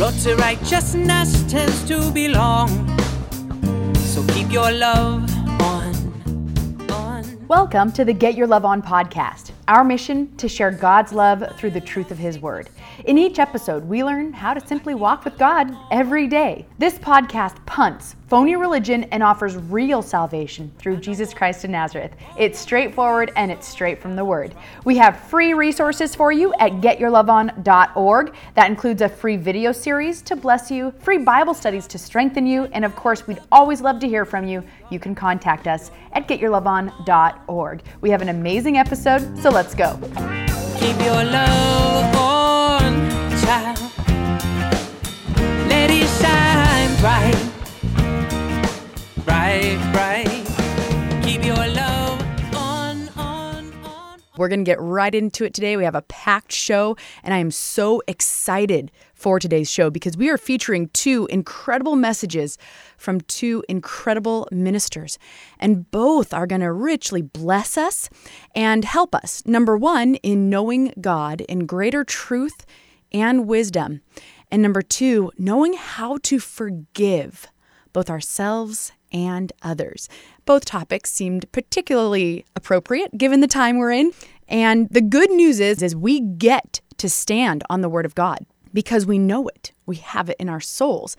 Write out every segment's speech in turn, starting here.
road to righteousness tends to be long. So keep your love on, on. Welcome to the Get Your Love On podcast. Our mission to share God's love through the truth of His Word. In each episode, we learn how to simply walk with God every day. This podcast punts phony religion and offers real salvation through Jesus Christ of Nazareth. It's straightforward and it's straight from the Word. We have free resources for you at getyourloveon.org. That includes a free video series to bless you, free Bible studies to strengthen you, and of course, we'd always love to hear from you. You can contact us at getyourloveon.org. We have an amazing episode, so let's go. We're going to get right into it today. We have a packed show, and I am so excited for today's show because we are featuring two incredible messages from two incredible ministers. And both are going to richly bless us and help us. Number one, in knowing God in greater truth and wisdom. And number two, knowing how to forgive both ourselves and others. Both topics seemed particularly appropriate given the time we're in. And the good news is, is we get to stand on the word of God because we know it. We have it in our souls.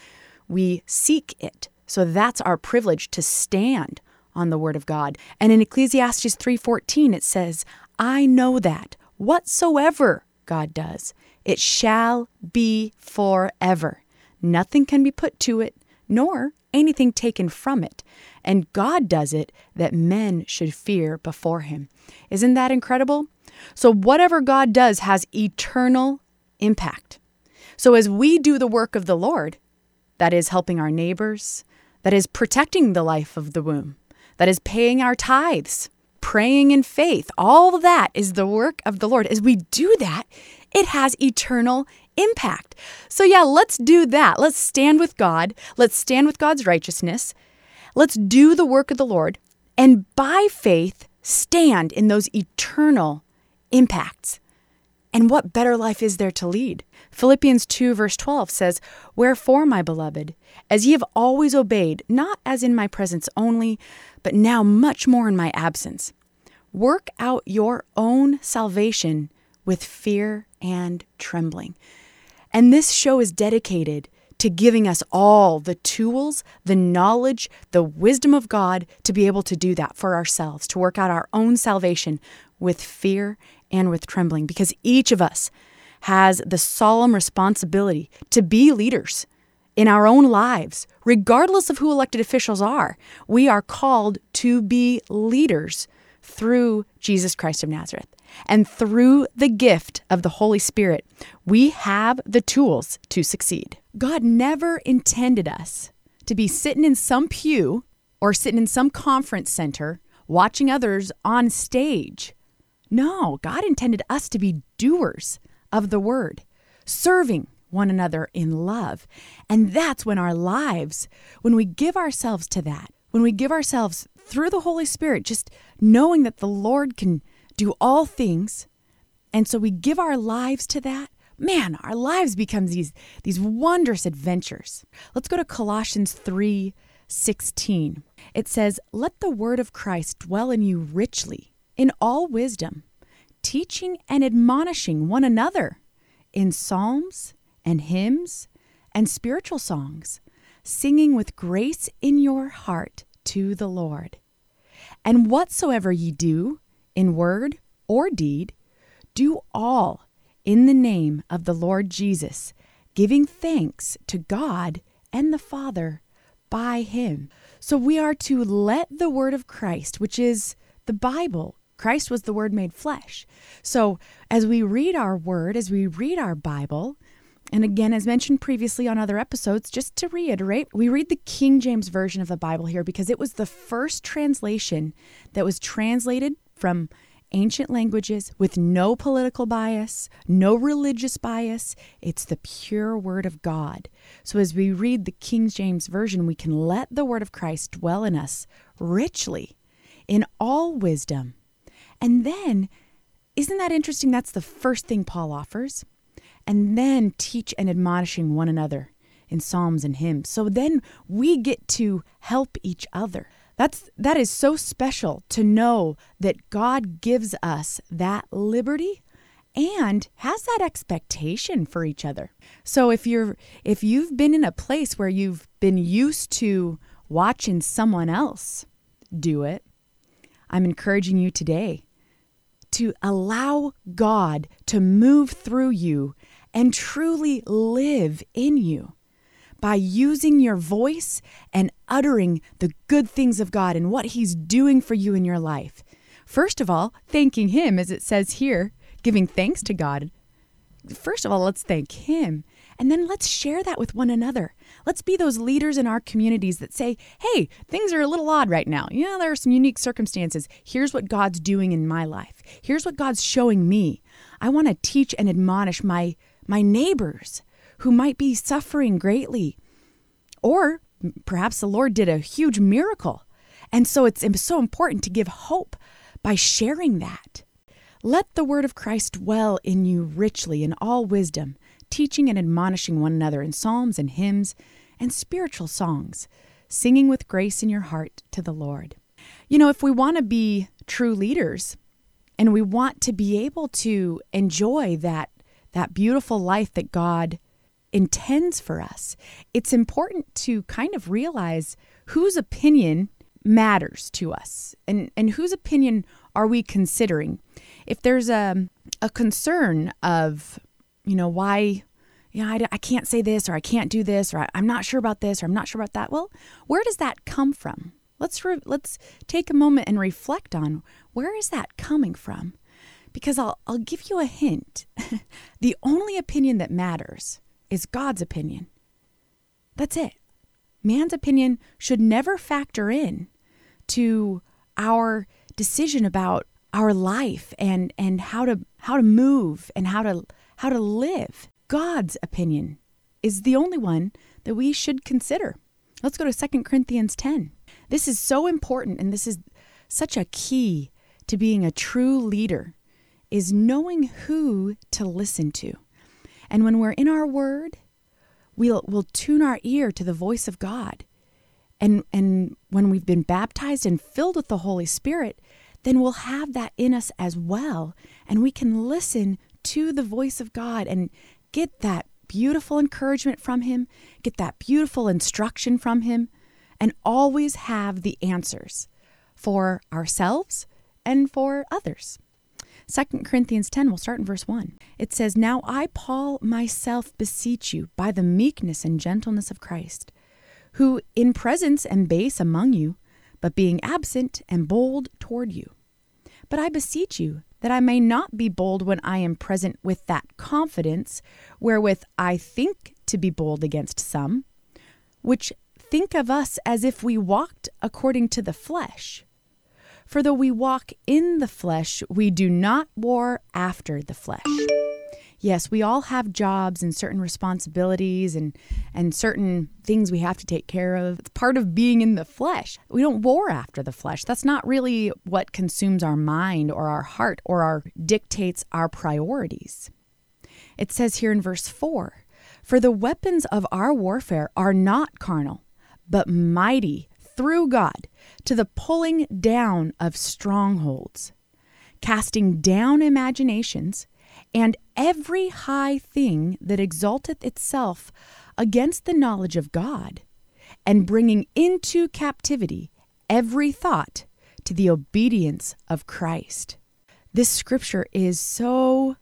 We seek it. So that's our privilege to stand on the word of God. And in Ecclesiastes 3:14 it says, "I know that whatsoever God does, it shall be forever. Nothing can be put to it, nor anything taken from it. And God does it that men should fear before him." Isn't that incredible? So whatever God does has eternal impact. So as we do the work of the Lord, that is helping our neighbors, that is protecting the life of the womb, that is paying our tithes, praying in faith, all that is the work of the Lord. As we do that, it has eternal impact. So, yeah, let's do that. Let's stand with God. Let's stand with God's righteousness. Let's do the work of the Lord. And by faith, stand in those eternal impacts. And what better life is there to lead? Philippians 2, verse 12 says, Wherefore, my beloved, as ye have always obeyed, not as in my presence only, but now much more in my absence, work out your own salvation with fear and trembling. And this show is dedicated to giving us all the tools, the knowledge, the wisdom of God to be able to do that for ourselves, to work out our own salvation with fear and with trembling, because each of us has the solemn responsibility to be leaders in our own lives, regardless of who elected officials are. We are called to be leaders through Jesus Christ of Nazareth. And through the gift of the Holy Spirit, we have the tools to succeed. God never intended us to be sitting in some pew or sitting in some conference center watching others on stage. No, God intended us to be doers of the word, serving one another in love. And that's when our lives, when we give ourselves to that, when we give ourselves through the Holy Spirit, just knowing that the Lord can do all things, and so we give our lives to that, man, our lives become these, these wondrous adventures. Let's go to Colossians 3 16. It says, Let the word of Christ dwell in you richly, in all wisdom, teaching and admonishing one another in psalms and hymns and spiritual songs, singing with grace in your heart to the Lord. And whatsoever ye do, in word or deed, do all in the name of the Lord Jesus, giving thanks to God and the Father by him. So we are to let the word of Christ, which is the Bible, Christ was the Word made flesh. So, as we read our Word, as we read our Bible, and again, as mentioned previously on other episodes, just to reiterate, we read the King James Version of the Bible here because it was the first translation that was translated from ancient languages with no political bias, no religious bias. It's the pure Word of God. So as we read the King James Version, we can let the Word of Christ dwell in us richly in all wisdom and then, isn't that interesting? That's the first thing Paul offers. and then teach and admonishing one another in psalms and hymns. So then we get to help each other. That's that is so special to know that God gives us that liberty and has that expectation for each other. So if you're if you've been in a place where you've been used to watching someone else do it, I'm encouraging you today to allow God to move through you and truly live in you by using your voice and uttering the good things of God and what He's doing for you in your life. First of all, thanking Him, as it says here, giving thanks to God. First of all, let's thank Him. And then let's share that with one another. Let's be those leaders in our communities that say, hey, things are a little odd right now. You know, there are some unique circumstances. Here's what God's doing in my life. Here's what God's showing me. I want to teach and admonish my, my neighbors who might be suffering greatly. Or perhaps the Lord did a huge miracle. And so it's so important to give hope by sharing that. Let the word of Christ dwell in you richly in all wisdom, teaching and admonishing one another in psalms and hymns and spiritual songs, singing with grace in your heart to the Lord. You know, if we want to be true leaders and we want to be able to enjoy that that beautiful life that God intends for us, it's important to kind of realize whose opinion matters to us and, and whose opinion are we considering. If there's a, a concern of, you know, why, you know, I, I can't say this or I can't do this or I'm not sure about this or I'm not sure about that. Well, where does that come from? Let's re- let's take a moment and reflect on where is that coming from? Because I'll I'll give you a hint. the only opinion that matters is God's opinion. That's it. Man's opinion should never factor in to our decision about our life and and how to how to move and how to how to live. God's opinion is the only one that we should consider. Let's go to 2 Corinthians 10. This is so important and this is such a key to being a true leader is knowing who to listen to. And when we're in our word, we'll, we'll tune our ear to the voice of God. And, and when we've been baptized and filled with the Holy Spirit, then we'll have that in us as well. And we can listen to the voice of God and get that beautiful encouragement from Him, get that beautiful instruction from Him, and always have the answers for ourselves and for others. 2 Corinthians 10, we'll start in verse 1. It says, Now I, Paul, myself beseech you by the meekness and gentleness of Christ, who in presence am base among you, but being absent am bold toward you. But I beseech you that I may not be bold when I am present with that confidence wherewith I think to be bold against some, which think of us as if we walked according to the flesh. For though we walk in the flesh, we do not war after the flesh. Yes, we all have jobs and certain responsibilities and, and certain things we have to take care of. It's part of being in the flesh. We don't war after the flesh. That's not really what consumes our mind or our heart or our dictates our priorities. It says here in verse 4 For the weapons of our warfare are not carnal, but mighty through God to the pulling down of strongholds, casting down imaginations, and every high thing that exalteth itself against the knowledge of God, and bringing into captivity every thought to the obedience of Christ. This scripture is so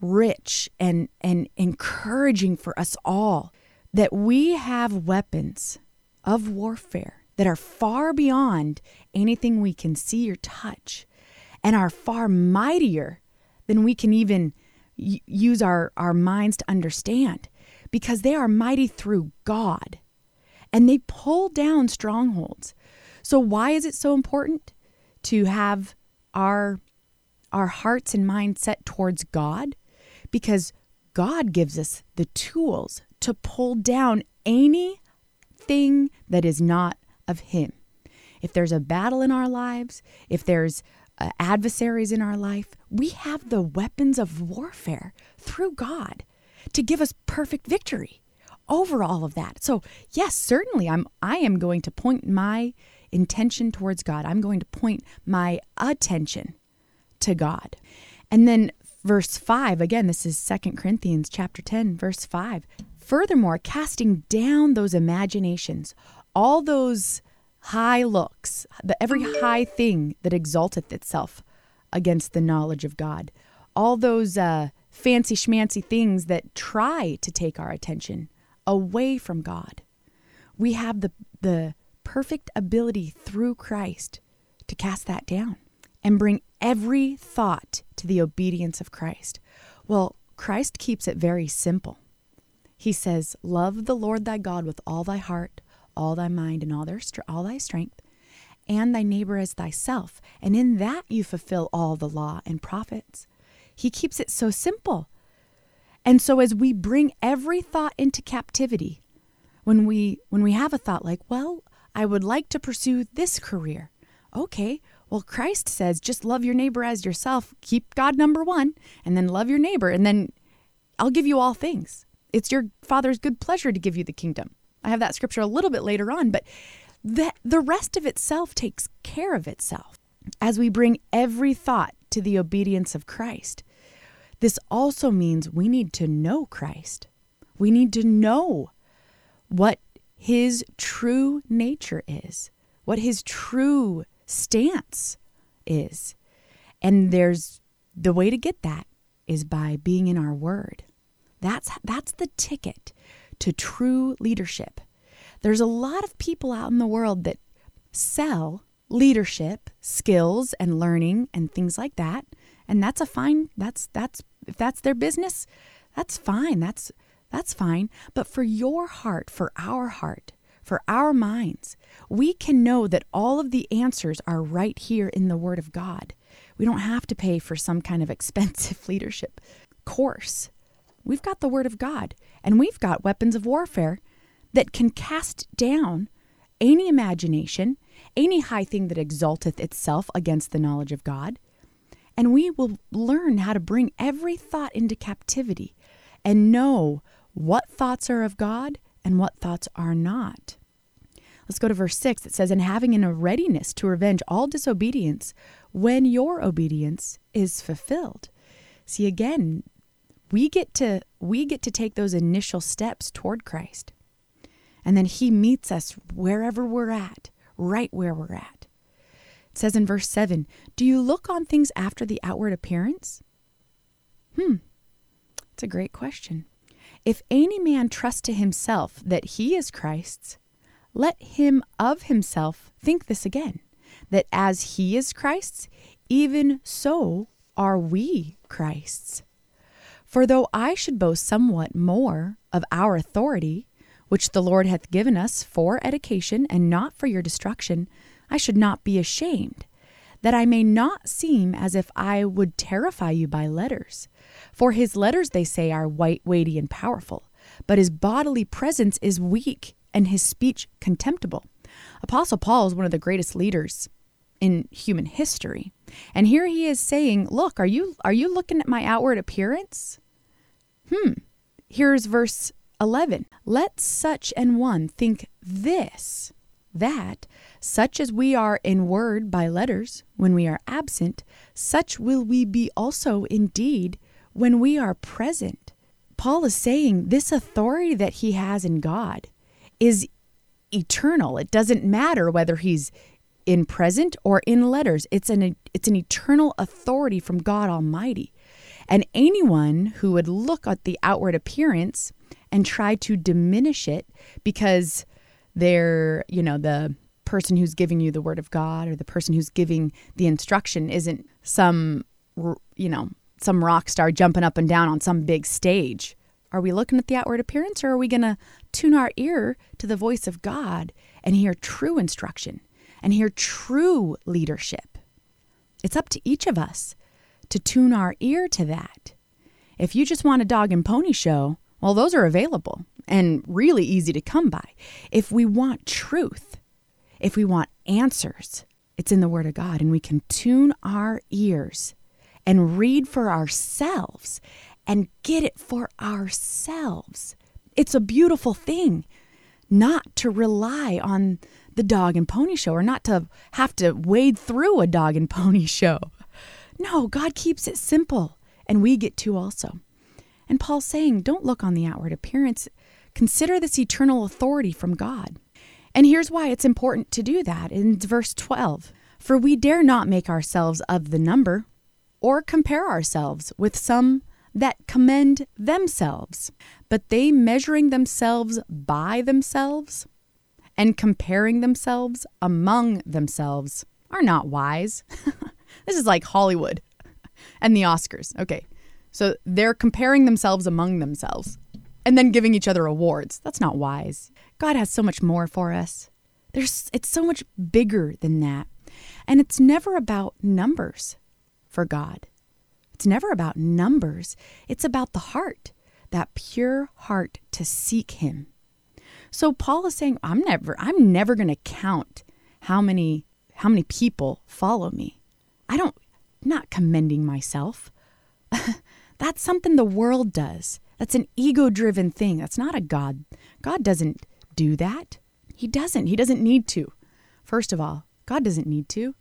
rich and, and encouraging for us all that we have weapons of warfare that are far beyond anything we can see or touch and are far mightier than we can even y- use our, our minds to understand because they are mighty through God and they pull down strongholds. So why is it so important to have our our hearts and minds set towards God? Because God gives us the tools to pull down anything that is not of Him. If there's a battle in our lives, if there's uh, adversaries in our life, we have the weapons of warfare through God. to give us perfect victory over all of that. So, yes, certainly I'm I am going to point my intention towards God. I'm going to point my attention to God. And then verse 5, again, this is Second Corinthians chapter 10, verse 5. Furthermore, casting down those imaginations, all those high looks, the every high thing that exalteth itself against the knowledge of God, all those uh, fancy schmancy things that try to take our attention away from God. We have the the perfect ability through Christ to cast that down and bring every thought to the obedience of Christ. Well, Christ keeps it very simple. He says, Love the Lord thy God with all thy heart, all thy mind, and all, their, all thy strength, and thy neighbor as thyself. And in that you fulfill all the law and prophets. He keeps it so simple. And so as we bring every thought into captivity, when we when we have a thought like, well, I would like to pursue this career. Okay, well, Christ says just love your neighbor as yourself, keep God number one, and then love your neighbor, and then I'll give you all things. It's your Father's good pleasure to give you the kingdom. I have that scripture a little bit later on, but the, the rest of itself takes care of itself as we bring every thought to the obedience of Christ. This also means we need to know Christ. We need to know what his true nature is, what his true stance is. And there's the way to get that is by being in our word. That's that's the ticket to true leadership. There's a lot of people out in the world that sell leadership skills and learning and things like that, and that's a fine that's that's if that's their business, that's fine. That's that's fine. But for your heart, for our heart, for our minds, we can know that all of the answers are right here in the Word of God. We don't have to pay for some kind of expensive leadership course. We've got the Word of God, and we've got weapons of warfare that can cast down any imagination, any high thing that exalteth itself against the knowledge of God. And we will learn how to bring every thought into captivity and know what thoughts are of God and what thoughts are not. Let's go to verse 6. It says, And having in a readiness to revenge all disobedience when your obedience is fulfilled. See, again, we get to we get to take those initial steps toward Christ. And then he meets us wherever we're at, right where we're at. It says in verse 7 Do you look on things after the outward appearance? Hmm, it's a great question. If any man trust to himself that he is Christ's, let him of himself think this again, that as he is Christ's, even so are we Christ's. For though I should boast somewhat more of our authority, which the Lord hath given us for education and not for your destruction, I should not be ashamed, that I may not seem as if I would terrify you by letters. For his letters, they say, are white, weighty, and powerful, but his bodily presence is weak and his speech contemptible. Apostle Paul is one of the greatest leaders in human history. And here he is saying, "Look, are you are you looking at my outward appearance?" Hmm. Here's verse 11. Let such an one think this that such as we are in word by letters when we are absent, such will we be also indeed when we are present. Paul is saying this authority that he has in God is eternal. It doesn't matter whether he's in present or in letters. It's an it's an eternal authority from God Almighty. And anyone who would look at the outward appearance and try to diminish it because they're, you know, the person who's giving you the word of God or the person who's giving the instruction isn't some, you know, some rock star jumping up and down on some big stage. Are we looking at the outward appearance or are we going to tune our ear to the voice of God and hear true instruction and hear true leadership? It's up to each of us to tune our ear to that. If you just want a dog and pony show, well, those are available and really easy to come by. If we want truth, if we want answers, it's in the Word of God, and we can tune our ears and read for ourselves and get it for ourselves. It's a beautiful thing not to rely on the dog and pony show or not to have to wade through a dog and pony show. No, God keeps it simple, and we get to also. And Paul's saying, don't look on the outward appearance. Consider this eternal authority from God. And here's why it's important to do that in verse 12 For we dare not make ourselves of the number or compare ourselves with some that commend themselves, but they measuring themselves by themselves and comparing themselves among themselves are not wise. this is like Hollywood and the Oscars. Okay. So they're comparing themselves among themselves and then giving each other awards. That's not wise. God has so much more for us. There's it's so much bigger than that. And it's never about numbers for God. It's never about numbers. It's about the heart, that pure heart to seek him. So Paul is saying, I'm never I'm never going to count how many how many people follow me. I don't not commending myself. That's something the world does. That's an ego-driven thing. That's not a God. God doesn't do that. He doesn't. He doesn't need to. First of all, God doesn't need to.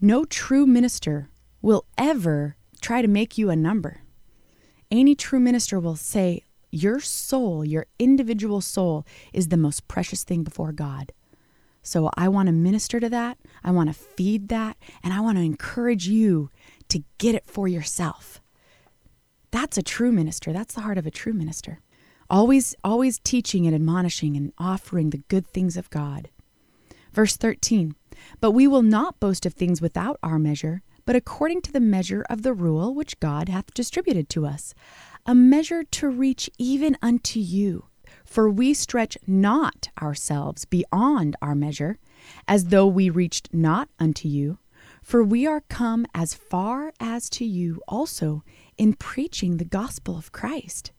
No true minister will ever try to make you a number. Any true minister will say, your soul, your individual soul, is the most precious thing before God. So I want to minister to that. I want to feed that. And I want to encourage you to get it for yourself. That's a true minister. That's the heart of a true minister. Always, always teaching and admonishing and offering the good things of God. Verse 13 But we will not boast of things without our measure, but according to the measure of the rule which God hath distributed to us a measure to reach even unto you. For we stretch not ourselves beyond our measure, as though we reached not unto you. For we are come as far as to you also in preaching the gospel of Christ,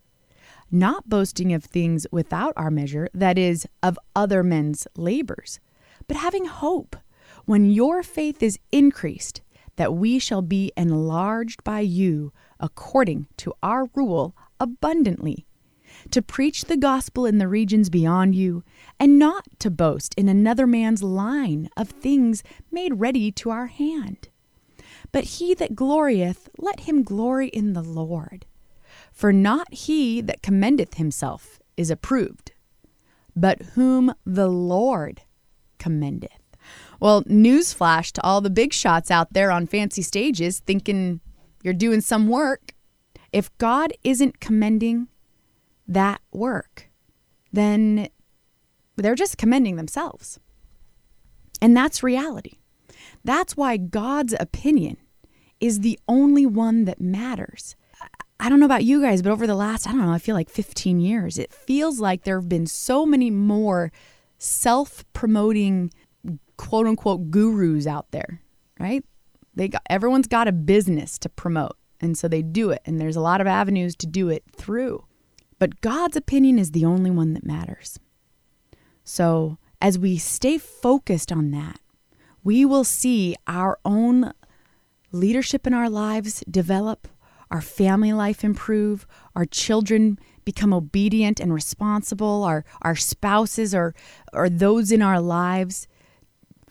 not boasting of things without our measure, that is, of other men's labors, but having hope, when your faith is increased, that we shall be enlarged by you according to our rule abundantly, to preach the gospel in the regions beyond you, and not to boast in another man's line of things made ready to our hand. But he that glorieth, let him glory in the Lord. For not he that commendeth himself is approved, but whom the Lord commendeth. Well, newsflash to all the big shots out there on fancy stages thinking you're doing some work. If God isn't commending that work, then they're just commending themselves. And that's reality. That's why God's opinion is the only one that matters. I don't know about you guys, but over the last, I don't know, I feel like 15 years, it feels like there have been so many more self promoting, quote unquote, gurus out there, right? They got everyone's got a business to promote, and so they do it, and there's a lot of avenues to do it through. But God's opinion is the only one that matters. So, as we stay focused on that, we will see our own leadership in our lives develop, our family life improve, our children become obedient and responsible, our, our spouses or, or those in our lives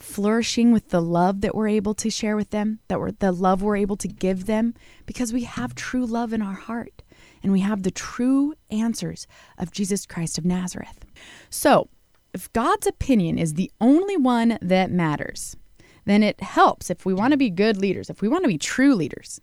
flourishing with the love that we're able to share with them, that we're the love we're able to give them, because we have true love in our heart and we have the true answers of Jesus Christ of Nazareth. So, if God's opinion is the only one that matters, then it helps if we want to be good leaders, if we want to be true leaders.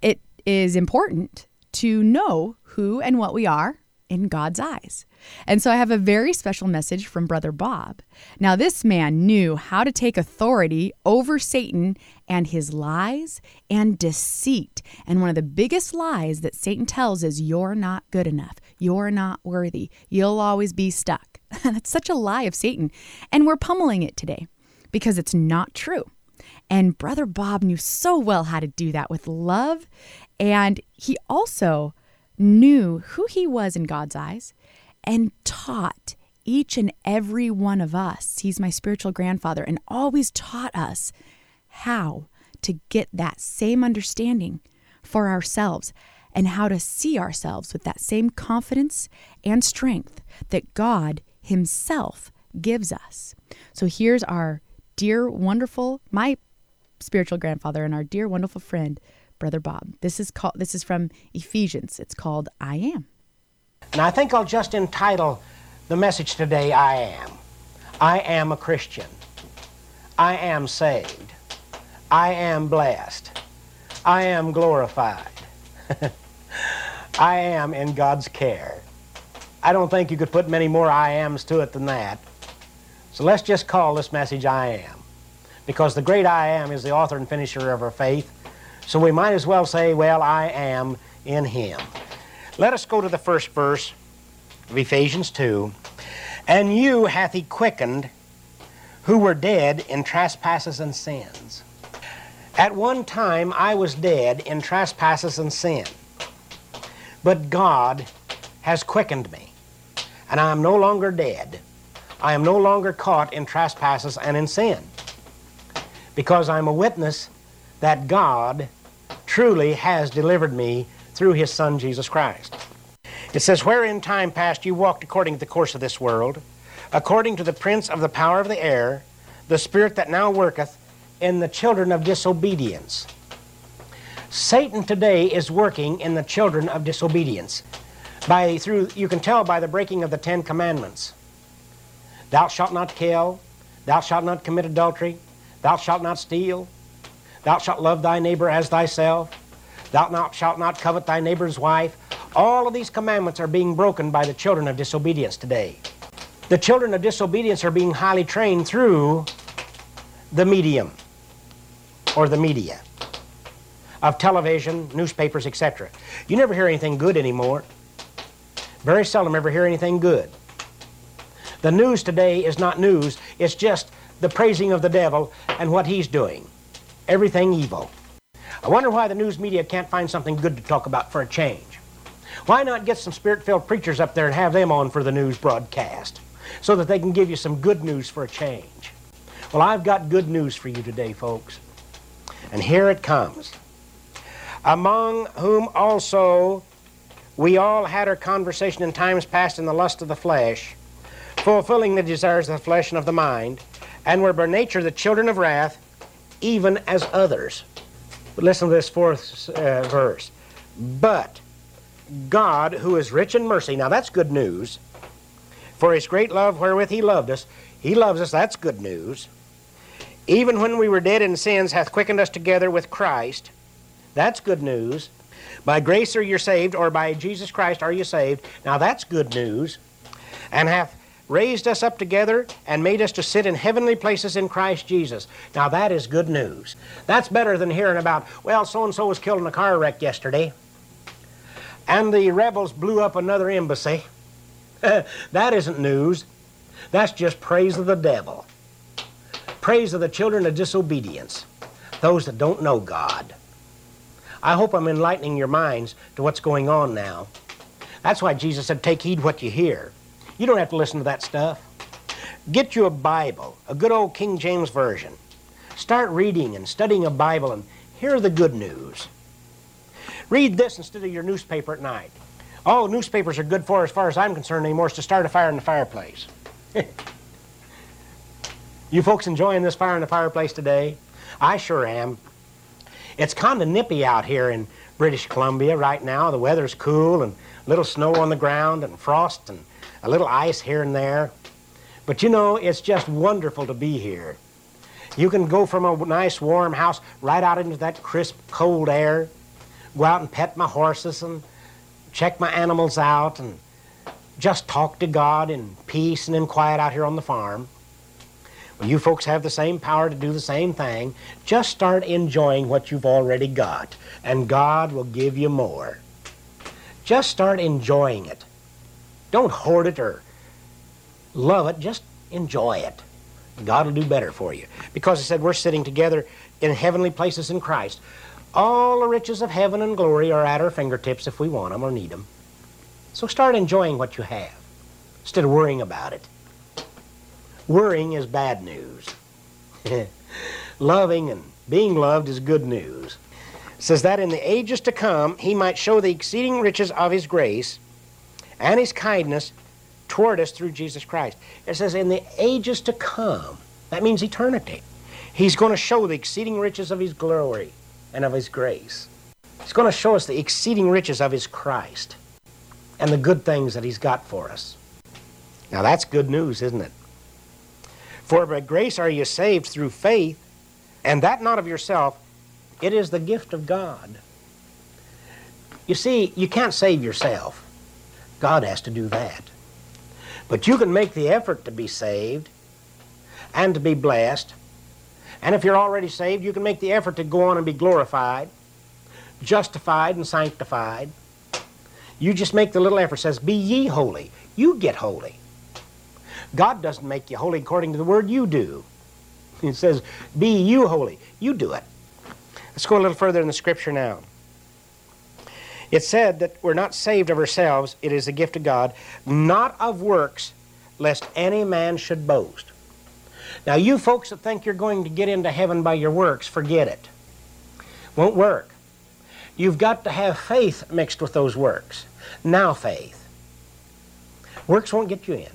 It is important to know who and what we are in God's eyes. And so I have a very special message from Brother Bob. Now, this man knew how to take authority over Satan and his lies and deceit. And one of the biggest lies that Satan tells is, You're not good enough. You're not worthy. You'll always be stuck. That's such a lie of Satan. And we're pummeling it today because it's not true. And Brother Bob knew so well how to do that with love. And he also knew who he was in God's eyes and taught each and every one of us. He's my spiritual grandfather and always taught us how to get that same understanding for ourselves. and how to see ourselves with that same confidence and strength that God Himself gives us. So here's our dear, wonderful, my spiritual grandfather and our dear, wonderful friend, Brother Bob. This is called. This is from Ephesians. It's called "I Am." And I think I'll just entitle the message today, "I Am." I am a Christian. I am saved. I am blessed. I am glorified. I am in God's care. I don't think you could put many more I ams to it than that. So let's just call this message I am. Because the great I am is the author and finisher of our faith. So we might as well say, well, I am in him. Let us go to the first verse of Ephesians 2. And you hath he quickened who were dead in trespasses and sins. At one time I was dead in trespasses and sin. But God has quickened me, and I am no longer dead. I am no longer caught in trespasses and in sin. Because I'm a witness that God truly has delivered me through his Son Jesus Christ. It says, Where in time past you walked according to the course of this world, according to the prince of the power of the air, the spirit that now worketh in the children of disobedience. Satan today is working in the children of disobedience. By through you can tell by the breaking of the Ten Commandments. Thou shalt not kill, thou shalt not commit adultery, thou shalt not steal, thou shalt love thy neighbor as thyself, thou shalt not covet thy neighbor's wife. All of these commandments are being broken by the children of disobedience today. The children of disobedience are being highly trained through the medium or the media of television, newspapers, etc. You never hear anything good anymore. Very seldom ever hear anything good. The news today is not news, it's just the praising of the devil and what he's doing. Everything evil. I wonder why the news media can't find something good to talk about for a change. Why not get some spirit filled preachers up there and have them on for the news broadcast so that they can give you some good news for a change? Well, I've got good news for you today, folks. And here it comes. Among whom also we all had our conversation in times past in the lust of the flesh, fulfilling the desires of the flesh and of the mind, and were by nature the children of wrath, even as others. But listen to this fourth uh, verse. But God, who is rich in mercy, now that's good news, for his great love wherewith he loved us, he loves us, that's good news. Even when we were dead in sins, hath quickened us together with Christ. That's good news. By grace are you saved, or by Jesus Christ are you saved. Now that's good news. And hath raised us up together and made us to sit in heavenly places in Christ Jesus. Now that is good news. That's better than hearing about, well, so and so was killed in a car wreck yesterday, and the rebels blew up another embassy. that isn't news. That's just praise of the devil. Praise of the children of disobedience, those that don't know God. I hope I'm enlightening your minds to what's going on now. That's why Jesus said, Take heed what you hear. You don't have to listen to that stuff. Get you a Bible, a good old King James Version. Start reading and studying a Bible and hear the good news. Read this instead of your newspaper at night. All newspapers are good for, as far as I'm concerned anymore, is to start a fire in the fireplace. you folks enjoying this fire in the fireplace today? I sure am. It's kind of nippy out here in British Columbia right now. The weather's cool and little snow on the ground and frost and a little ice here and there. But you know, it's just wonderful to be here. You can go from a nice warm house right out into that crisp cold air, go out and pet my horses and check my animals out and just talk to God in peace and in quiet out here on the farm. Well, you folks have the same power to do the same thing. Just start enjoying what you've already got, and God will give you more. Just start enjoying it. Don't hoard it or love it, just enjoy it. God will do better for you. Because He said we're sitting together in heavenly places in Christ. All the riches of heaven and glory are at our fingertips if we want them or need them. So start enjoying what you have instead of worrying about it. Worrying is bad news. Loving and being loved is good news. says that in the ages to come he might show the exceeding riches of his grace and his kindness toward us through Jesus Christ. It says in the ages to come. That means eternity. He's going to show the exceeding riches of his glory and of his grace. He's going to show us the exceeding riches of his Christ and the good things that he's got for us. Now that's good news, isn't it? For by grace are you saved through faith, and that not of yourself, it is the gift of God. You see, you can't save yourself. God has to do that. But you can make the effort to be saved and to be blessed. And if you're already saved, you can make the effort to go on and be glorified, justified, and sanctified. You just make the little effort. Says, Be ye holy. You get holy. God doesn't make you holy according to the word you do. It says, Be you holy. You do it. Let's go a little further in the scripture now. It said that we're not saved of ourselves, it is a gift of God, not of works, lest any man should boast. Now, you folks that think you're going to get into heaven by your works, forget it. Won't work. You've got to have faith mixed with those works. Now, faith. Works won't get you in.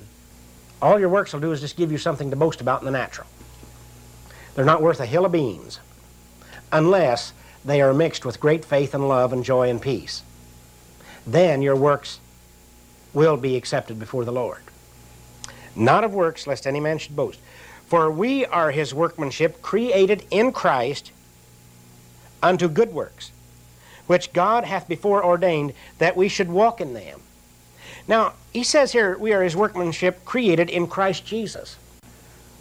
All your works will do is just give you something to boast about in the natural. They're not worth a hill of beans unless they are mixed with great faith and love and joy and peace. Then your works will be accepted before the Lord. Not of works, lest any man should boast. For we are his workmanship, created in Christ unto good works, which God hath before ordained that we should walk in them. Now, he says here, we are his workmanship, created in Christ Jesus.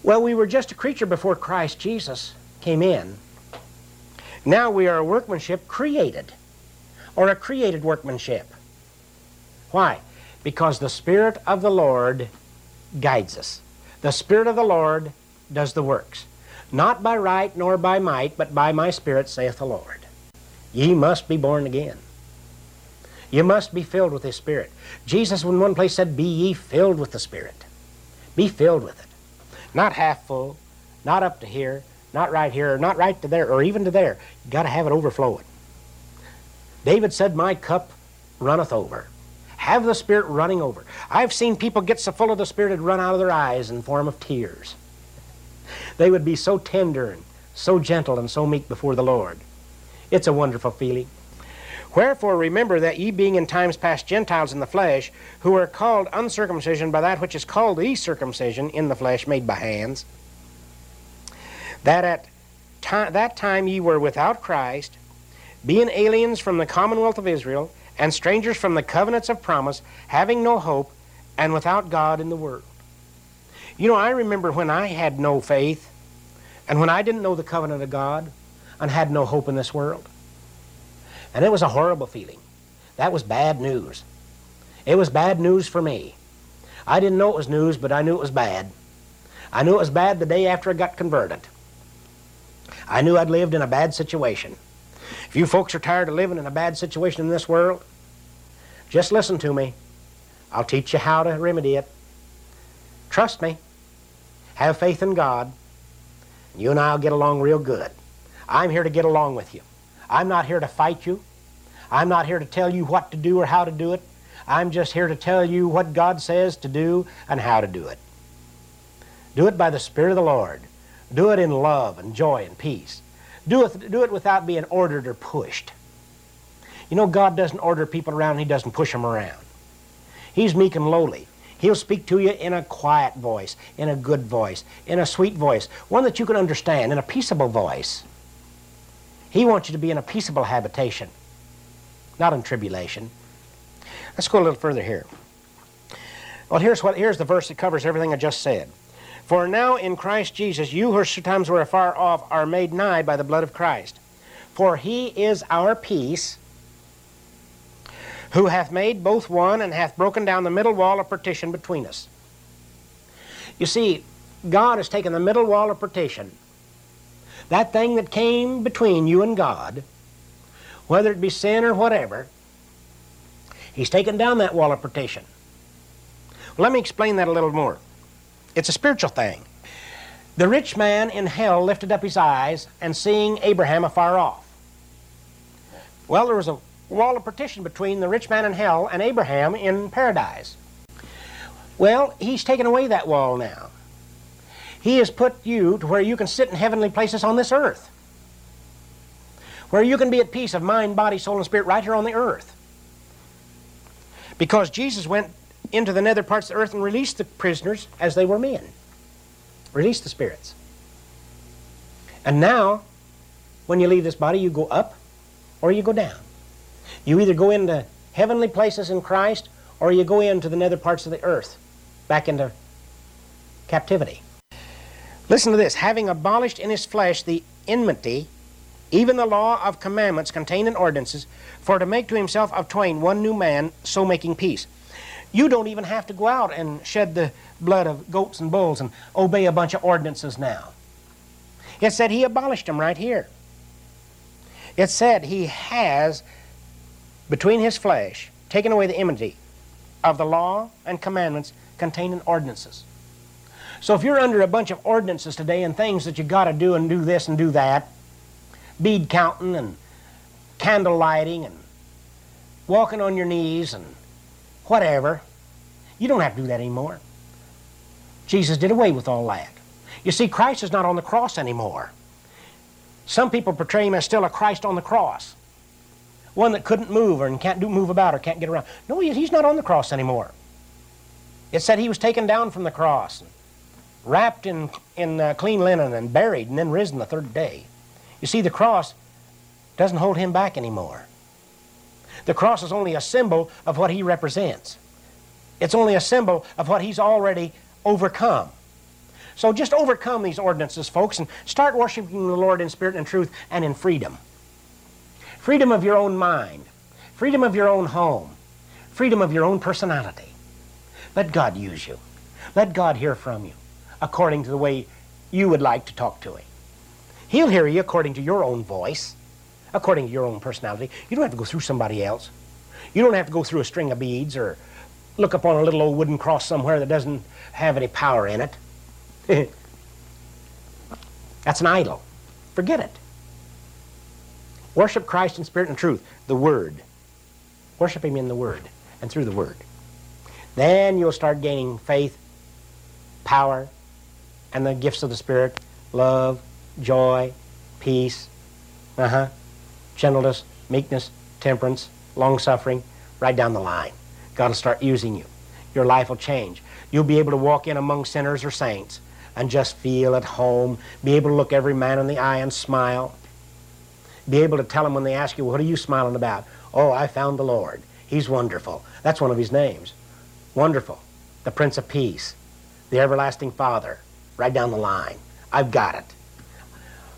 Well, we were just a creature before Christ Jesus came in. Now we are a workmanship created, or a created workmanship. Why? Because the Spirit of the Lord guides us. The Spirit of the Lord does the works. Not by right nor by might, but by my Spirit, saith the Lord. Ye must be born again. You must be filled with His Spirit. Jesus, in one place, said, Be ye filled with the Spirit. Be filled with it. Not half full, not up to here, not right here, not right to there, or even to there. you got to have it overflowing. David said, My cup runneth over. Have the Spirit running over. I've seen people get so full of the Spirit it'd run out of their eyes in form of tears. They would be so tender and so gentle and so meek before the Lord. It's a wonderful feeling. Wherefore remember that ye being in times past Gentiles in the flesh, who are called uncircumcision by that which is called the circumcision in the flesh made by hands, that at that time ye were without Christ, being aliens from the commonwealth of Israel, and strangers from the covenants of promise, having no hope, and without God in the world. You know, I remember when I had no faith, and when I didn't know the covenant of God, and had no hope in this world. And it was a horrible feeling. That was bad news. It was bad news for me. I didn't know it was news, but I knew it was bad. I knew it was bad the day after I got converted. I knew I'd lived in a bad situation. If you folks are tired of living in a bad situation in this world, just listen to me. I'll teach you how to remedy it. Trust me. Have faith in God. And You and I will get along real good. I'm here to get along with you. I'm not here to fight you. I'm not here to tell you what to do or how to do it. I'm just here to tell you what God says to do and how to do it. Do it by the Spirit of the Lord. Do it in love and joy and peace. Do it, do it without being ordered or pushed. You know, God doesn't order people around, He doesn't push them around. He's meek and lowly. He'll speak to you in a quiet voice, in a good voice, in a sweet voice, one that you can understand, in a peaceable voice. He wants you to be in a peaceable habitation, not in tribulation. Let's go a little further here. Well, here's what here's the verse that covers everything I just said. For now in Christ Jesus, you who sometimes were afar off are made nigh by the blood of Christ. For he is our peace, who hath made both one and hath broken down the middle wall of partition between us. You see, God has taken the middle wall of partition, that thing that came between you and God, whether it be sin or whatever, He's taken down that wall of partition. Let me explain that a little more. It's a spiritual thing. The rich man in hell lifted up his eyes and seeing Abraham afar off. Well, there was a wall of partition between the rich man in hell and Abraham in paradise. Well, he's taken away that wall now. He has put you to where you can sit in heavenly places on this earth. Where you can be at peace of mind, body, soul, and spirit right here on the earth. Because Jesus went into the nether parts of the earth and released the prisoners as they were men. Released the spirits. And now, when you leave this body, you go up or you go down. You either go into heavenly places in Christ or you go into the nether parts of the earth, back into captivity. Listen to this having abolished in his flesh the enmity, even the law of commandments contained in ordinances, for to make to himself of twain one new man, so making peace. You don't even have to go out and shed the blood of goats and bulls and obey a bunch of ordinances now. It said he abolished them right here. It said he has, between his flesh, taken away the enmity of the law and commandments contained in ordinances. So if you're under a bunch of ordinances today and things that you got to do and do this and do that, bead counting and candle lighting and walking on your knees and whatever, you don't have to do that anymore. Jesus did away with all that. You see, Christ is not on the cross anymore. Some people portray him as still a Christ on the cross. One that couldn't move or can't do, move about or can't get around. No, he's not on the cross anymore. It said he was taken down from the cross, wrapped in, in uh, clean linen and buried and then risen the third day. You see, the cross doesn't hold him back anymore. The cross is only a symbol of what he represents. It's only a symbol of what he's already overcome. So just overcome these ordinances, folks, and start worshiping the Lord in spirit and truth and in freedom. Freedom of your own mind, freedom of your own home, freedom of your own personality. Let God use you. Let God hear from you according to the way you would like to talk to Him. He'll hear you according to your own voice, according to your own personality. You don't have to go through somebody else. You don't have to go through a string of beads or look up on a little old wooden cross somewhere that doesn't have any power in it. That's an idol. Forget it. Worship Christ in spirit and truth, the Word. Worship Him in the Word and through the Word. Then you'll start gaining faith, power, and the gifts of the Spirit love, joy, peace, uh-huh, gentleness, meekness, temperance, long suffering, right down the line. God will start using you. Your life will change. You'll be able to walk in among sinners or saints and just feel at home, be able to look every man in the eye and smile, be able to tell them when they ask you, What are you smiling about? Oh, I found the Lord. He's wonderful. That's one of his names. Wonderful. The Prince of Peace, the Everlasting Father, right down the line. I've got it.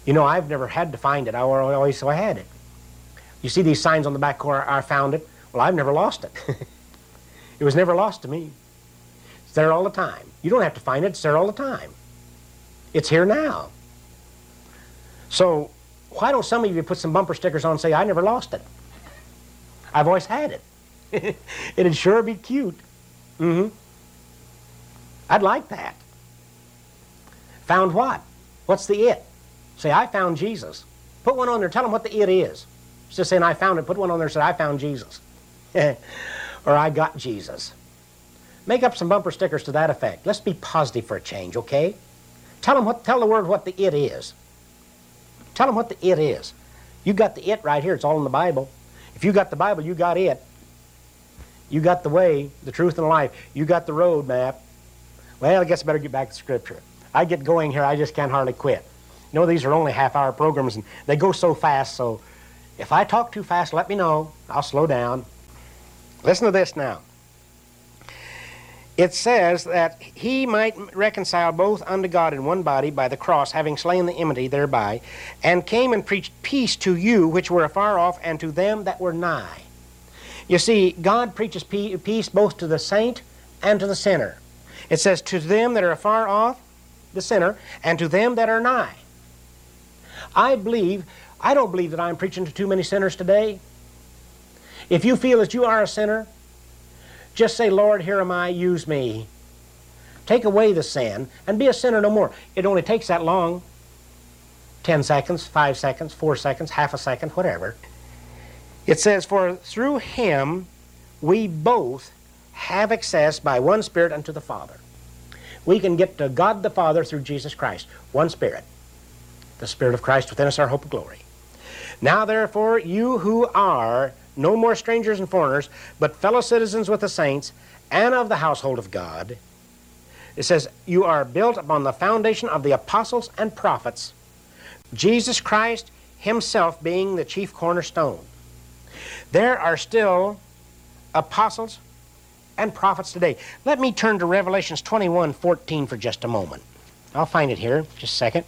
You know, I've never had to find it. I always so I had it. You see these signs on the back corner, I found it. Well, I've never lost it. it was never lost to me. It's there all the time. You don't have to find it, it's there all the time. It's here now. So why don't some of you put some bumper stickers on and say, I never lost it? I've always had it. It'd sure be cute. Mm-hmm. I'd like that. Found what? What's the it? Say, I found Jesus. Put one on there. Tell them what the it is. Just saying, I found it. Put one on there say, I found Jesus. or I got Jesus. Make up some bumper stickers to that effect. Let's be positive for a change, okay? Tell them what, tell the world what the it is. Tell them what the it is. You got the it right here. It's all in the Bible. If you got the Bible, you got it. You got the way, the truth, and the life. You got the road map. Well, I guess I better get back to Scripture. I get going here. I just can't hardly quit. You know, these are only half-hour programs, and they go so fast, so if I talk too fast, let me know. I'll slow down. Listen to this now it says that he might reconcile both unto God in one body by the cross, having slain the enmity thereby, and came and preached peace to you which were afar off, and to them that were nigh. You see, God preaches peace both to the saint and to the sinner. It says, To them that are afar off, the sinner, and to them that are nigh. I believe, I don't believe that I'm preaching to too many sinners today. If you feel that you are a sinner, just say, Lord, here am I, use me. Take away the sin and be a sinner no more. It only takes that long 10 seconds, 5 seconds, 4 seconds, half a second, whatever. It says, For through him we both have access by one Spirit unto the Father. We can get to God the Father through Jesus Christ, one Spirit. The Spirit of Christ within us, our hope of glory. Now, therefore, you who are no more strangers and foreigners, but fellow citizens with the saints and of the household of God, it says, You are built upon the foundation of the apostles and prophets, Jesus Christ himself being the chief cornerstone. There are still apostles and prophets today. Let me turn to Revelations 21 14 for just a moment. I'll find it here, just a second.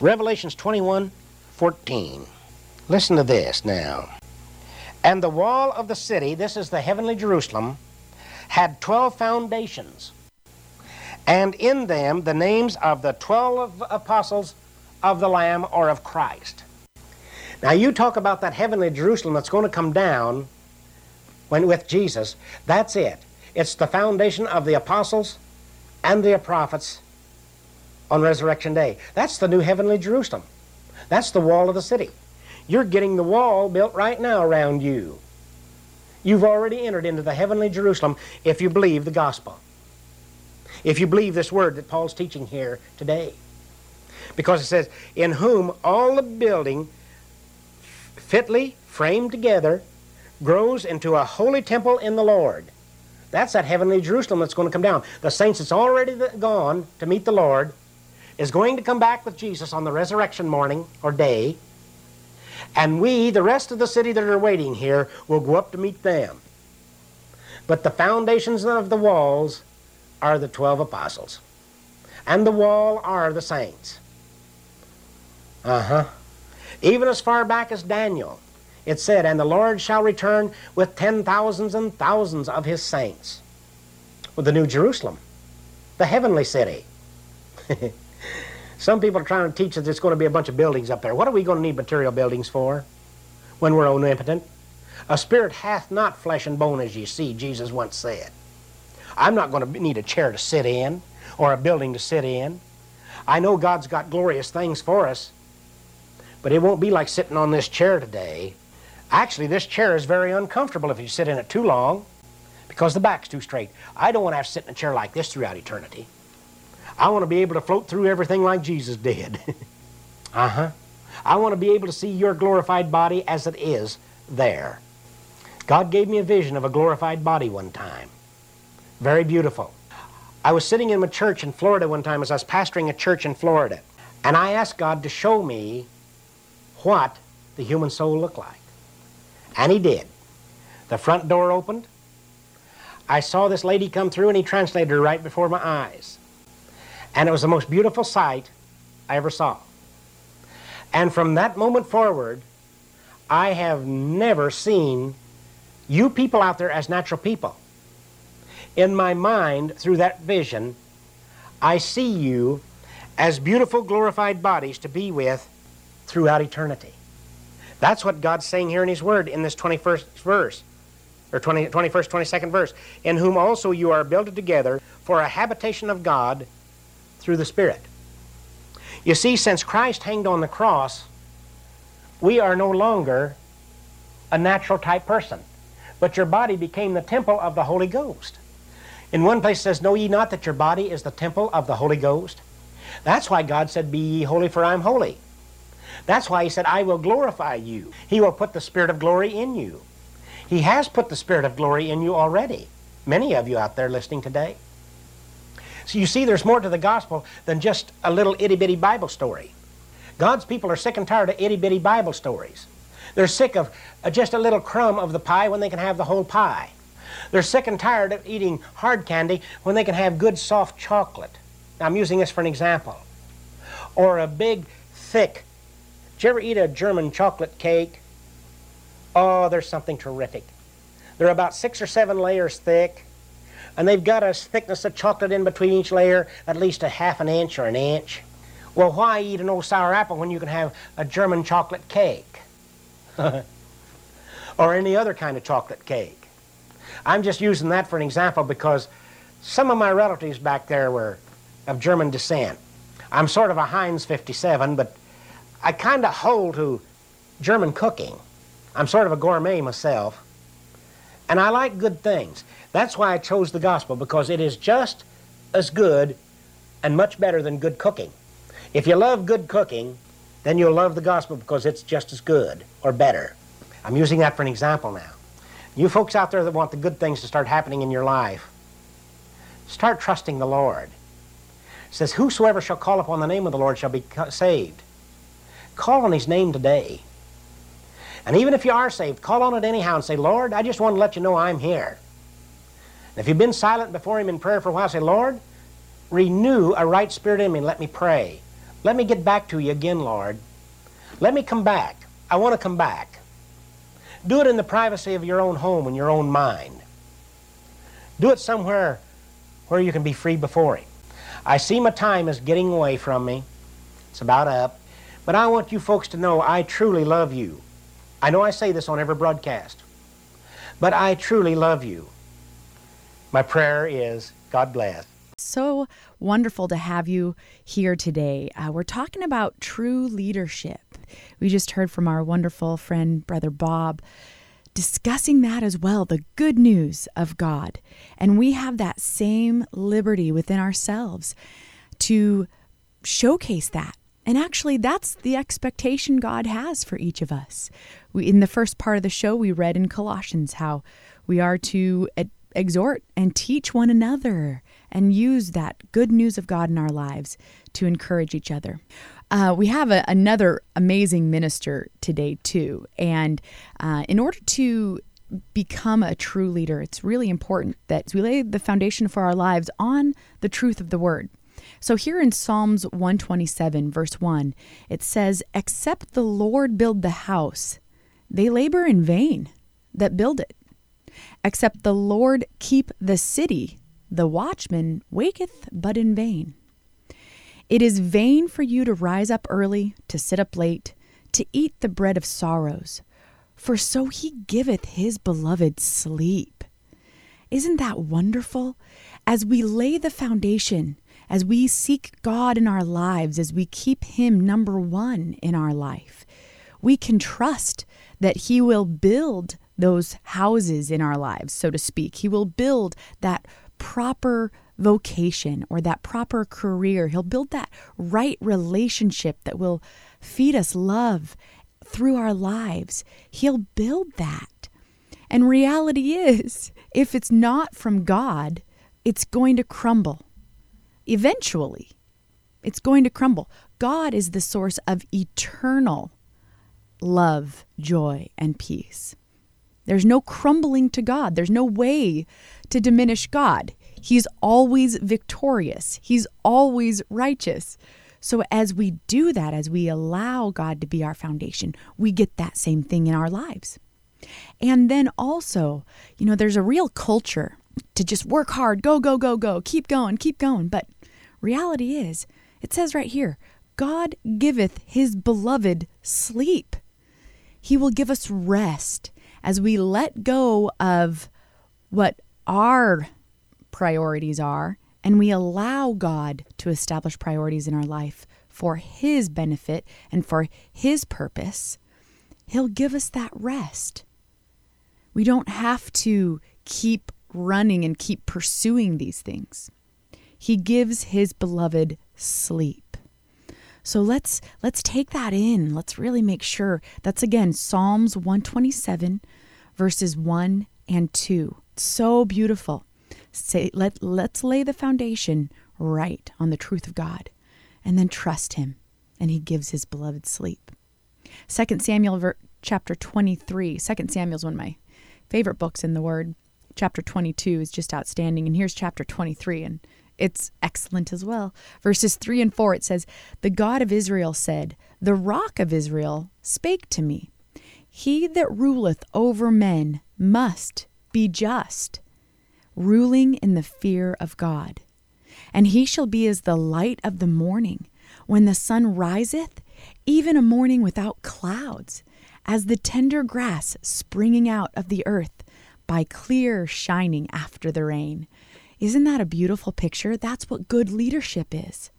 Revelations 21 14. Listen to this now. And the wall of the city, this is the heavenly Jerusalem, had 12 foundations. And in them the names of the 12 apostles of the Lamb or of Christ. Now, you talk about that heavenly Jerusalem that's going to come down when with Jesus. That's it. It's the foundation of the apostles and the prophets on Resurrection Day. That's the new heavenly Jerusalem. That's the wall of the city. You're getting the wall built right now around you. You've already entered into the heavenly Jerusalem if you believe the gospel. If you believe this word that Paul's teaching here today. Because it says, In whom all the building fitly framed together grows into a holy temple in the Lord. That's that heavenly Jerusalem that's going to come down. The saints that's already gone to meet the Lord is going to come back with Jesus on the resurrection morning or day. And we, the rest of the city that are waiting here, will go up to meet them. But the foundations of the walls are the 12 apostles. And the wall are the saints. Uh huh. Even as far back as Daniel, it said, And the Lord shall return with ten thousands and thousands of his saints. With the New Jerusalem, the heavenly city. Some people are trying to teach us there's going to be a bunch of buildings up there. What are we going to need material buildings for when we're omnipotent? A spirit hath not flesh and bone as ye see, Jesus once said. I'm not going to need a chair to sit in or a building to sit in. I know God's got glorious things for us, but it won't be like sitting on this chair today. Actually, this chair is very uncomfortable if you sit in it too long because the back's too straight. I don't want to have to sit in a chair like this throughout eternity. I want to be able to float through everything like Jesus did. uh huh. I want to be able to see your glorified body as it is there. God gave me a vision of a glorified body one time. Very beautiful. I was sitting in a church in Florida one time as I was pastoring a church in Florida, and I asked God to show me what the human soul looked like. And He did. The front door opened. I saw this lady come through, and He translated her right before my eyes. And it was the most beautiful sight I ever saw. And from that moment forward, I have never seen you people out there as natural people. In my mind, through that vision, I see you as beautiful, glorified bodies to be with throughout eternity. That's what God's saying here in His Word in this 21st verse, or 20, 21st, 22nd verse. In whom also you are builded together for a habitation of God through the Spirit. You see, since Christ hanged on the cross, we are no longer a natural type person, but your body became the temple of the Holy Ghost. In one place it says, Know ye not that your body is the temple of the Holy Ghost? That's why God said, Be ye holy, for I am holy. That's why He said, I will glorify you. He will put the Spirit of glory in you. He has put the Spirit of glory in you already. Many of you out there listening today. So you see, there's more to the gospel than just a little itty bitty Bible story. God's people are sick and tired of itty bitty Bible stories. They're sick of uh, just a little crumb of the pie when they can have the whole pie. They're sick and tired of eating hard candy when they can have good soft chocolate. Now, I'm using this for an example. Or a big, thick. Did you ever eat a German chocolate cake? Oh, there's something terrific. They're about six or seven layers thick and they've got a thickness of chocolate in between each layer, at least a half an inch or an inch. Well, why eat an old sour apple when you can have a German chocolate cake? or any other kind of chocolate cake. I'm just using that for an example because some of my relatives back there were of German descent. I'm sort of a Heinz 57, but I kind of hold to German cooking. I'm sort of a gourmet myself, and I like good things. That's why I chose the gospel, because it is just as good and much better than good cooking. If you love good cooking, then you'll love the gospel because it's just as good or better. I'm using that for an example now. You folks out there that want the good things to start happening in your life, start trusting the Lord. It says, Whosoever shall call upon the name of the Lord shall be saved. Call on his name today. And even if you are saved, call on it anyhow and say, Lord, I just want to let you know I'm here. And if you've been silent before him in prayer for a while, say, Lord, renew a right spirit in me and let me pray. Let me get back to you again, Lord. Let me come back. I want to come back. Do it in the privacy of your own home and your own mind. Do it somewhere where you can be free before Him. I see my time is getting away from me. It's about up. But I want you folks to know I truly love you. I know I say this on every broadcast. But I truly love you. My prayer is God bless. So wonderful to have you here today. Uh, we're talking about true leadership. We just heard from our wonderful friend, Brother Bob, discussing that as well the good news of God. And we have that same liberty within ourselves to showcase that. And actually, that's the expectation God has for each of us. We, in the first part of the show, we read in Colossians how we are to exhort and teach one another and use that good news of God in our lives to encourage each other. Uh, we have a, another amazing minister today, too. And uh, in order to become a true leader, it's really important that we lay the foundation for our lives on the truth of the word. So here in Psalms 127, verse 1, it says, Except the Lord build the house, they labor in vain that build it. Except the Lord keep the city, the watchman waketh but in vain. It is vain for you to rise up early, to sit up late, to eat the bread of sorrows, for so he giveth his beloved sleep. Isn't that wonderful? As we lay the foundation, as we seek God in our lives, as we keep him number one in our life, we can trust that he will build those houses in our lives, so to speak. He will build that proper vocation or that proper career. He'll build that right relationship that will feed us love through our lives. He'll build that. And reality is, if it's not from God, it's going to crumble. Eventually, it's going to crumble. God is the source of eternal love, joy, and peace. There's no crumbling to God. There's no way to diminish God. He's always victorious, He's always righteous. So, as we do that, as we allow God to be our foundation, we get that same thing in our lives. And then also, you know, there's a real culture to just work hard, go, go, go, go, keep going, keep going. But reality is, it says right here, God giveth his beloved sleep. He will give us rest as we let go of what our priorities are and we allow God to establish priorities in our life for His benefit and for His purpose, He'll give us that rest. We don't have to keep running and keep pursuing these things. He gives His beloved sleep. So let's let's take that in. Let's really make sure. That's again Psalms 127 verses 1 and 2. So beautiful. Say let let's lay the foundation right on the truth of God and then trust him and he gives his beloved sleep. 2 Samuel ver- chapter 23. 2 Samuel is one of my favorite books in the word. Chapter 22 is just outstanding and here's chapter 23 and it's excellent as well. Verses 3 and 4 it says, "The God of Israel said, The rock of Israel spake to me, he that ruleth over men must be just, ruling in the fear of God. And he shall be as the light of the morning, when the sun riseth, even a morning without clouds, as the tender grass springing out of the earth by clear shining after the rain. Isn't that a beautiful picture? That's what good leadership is.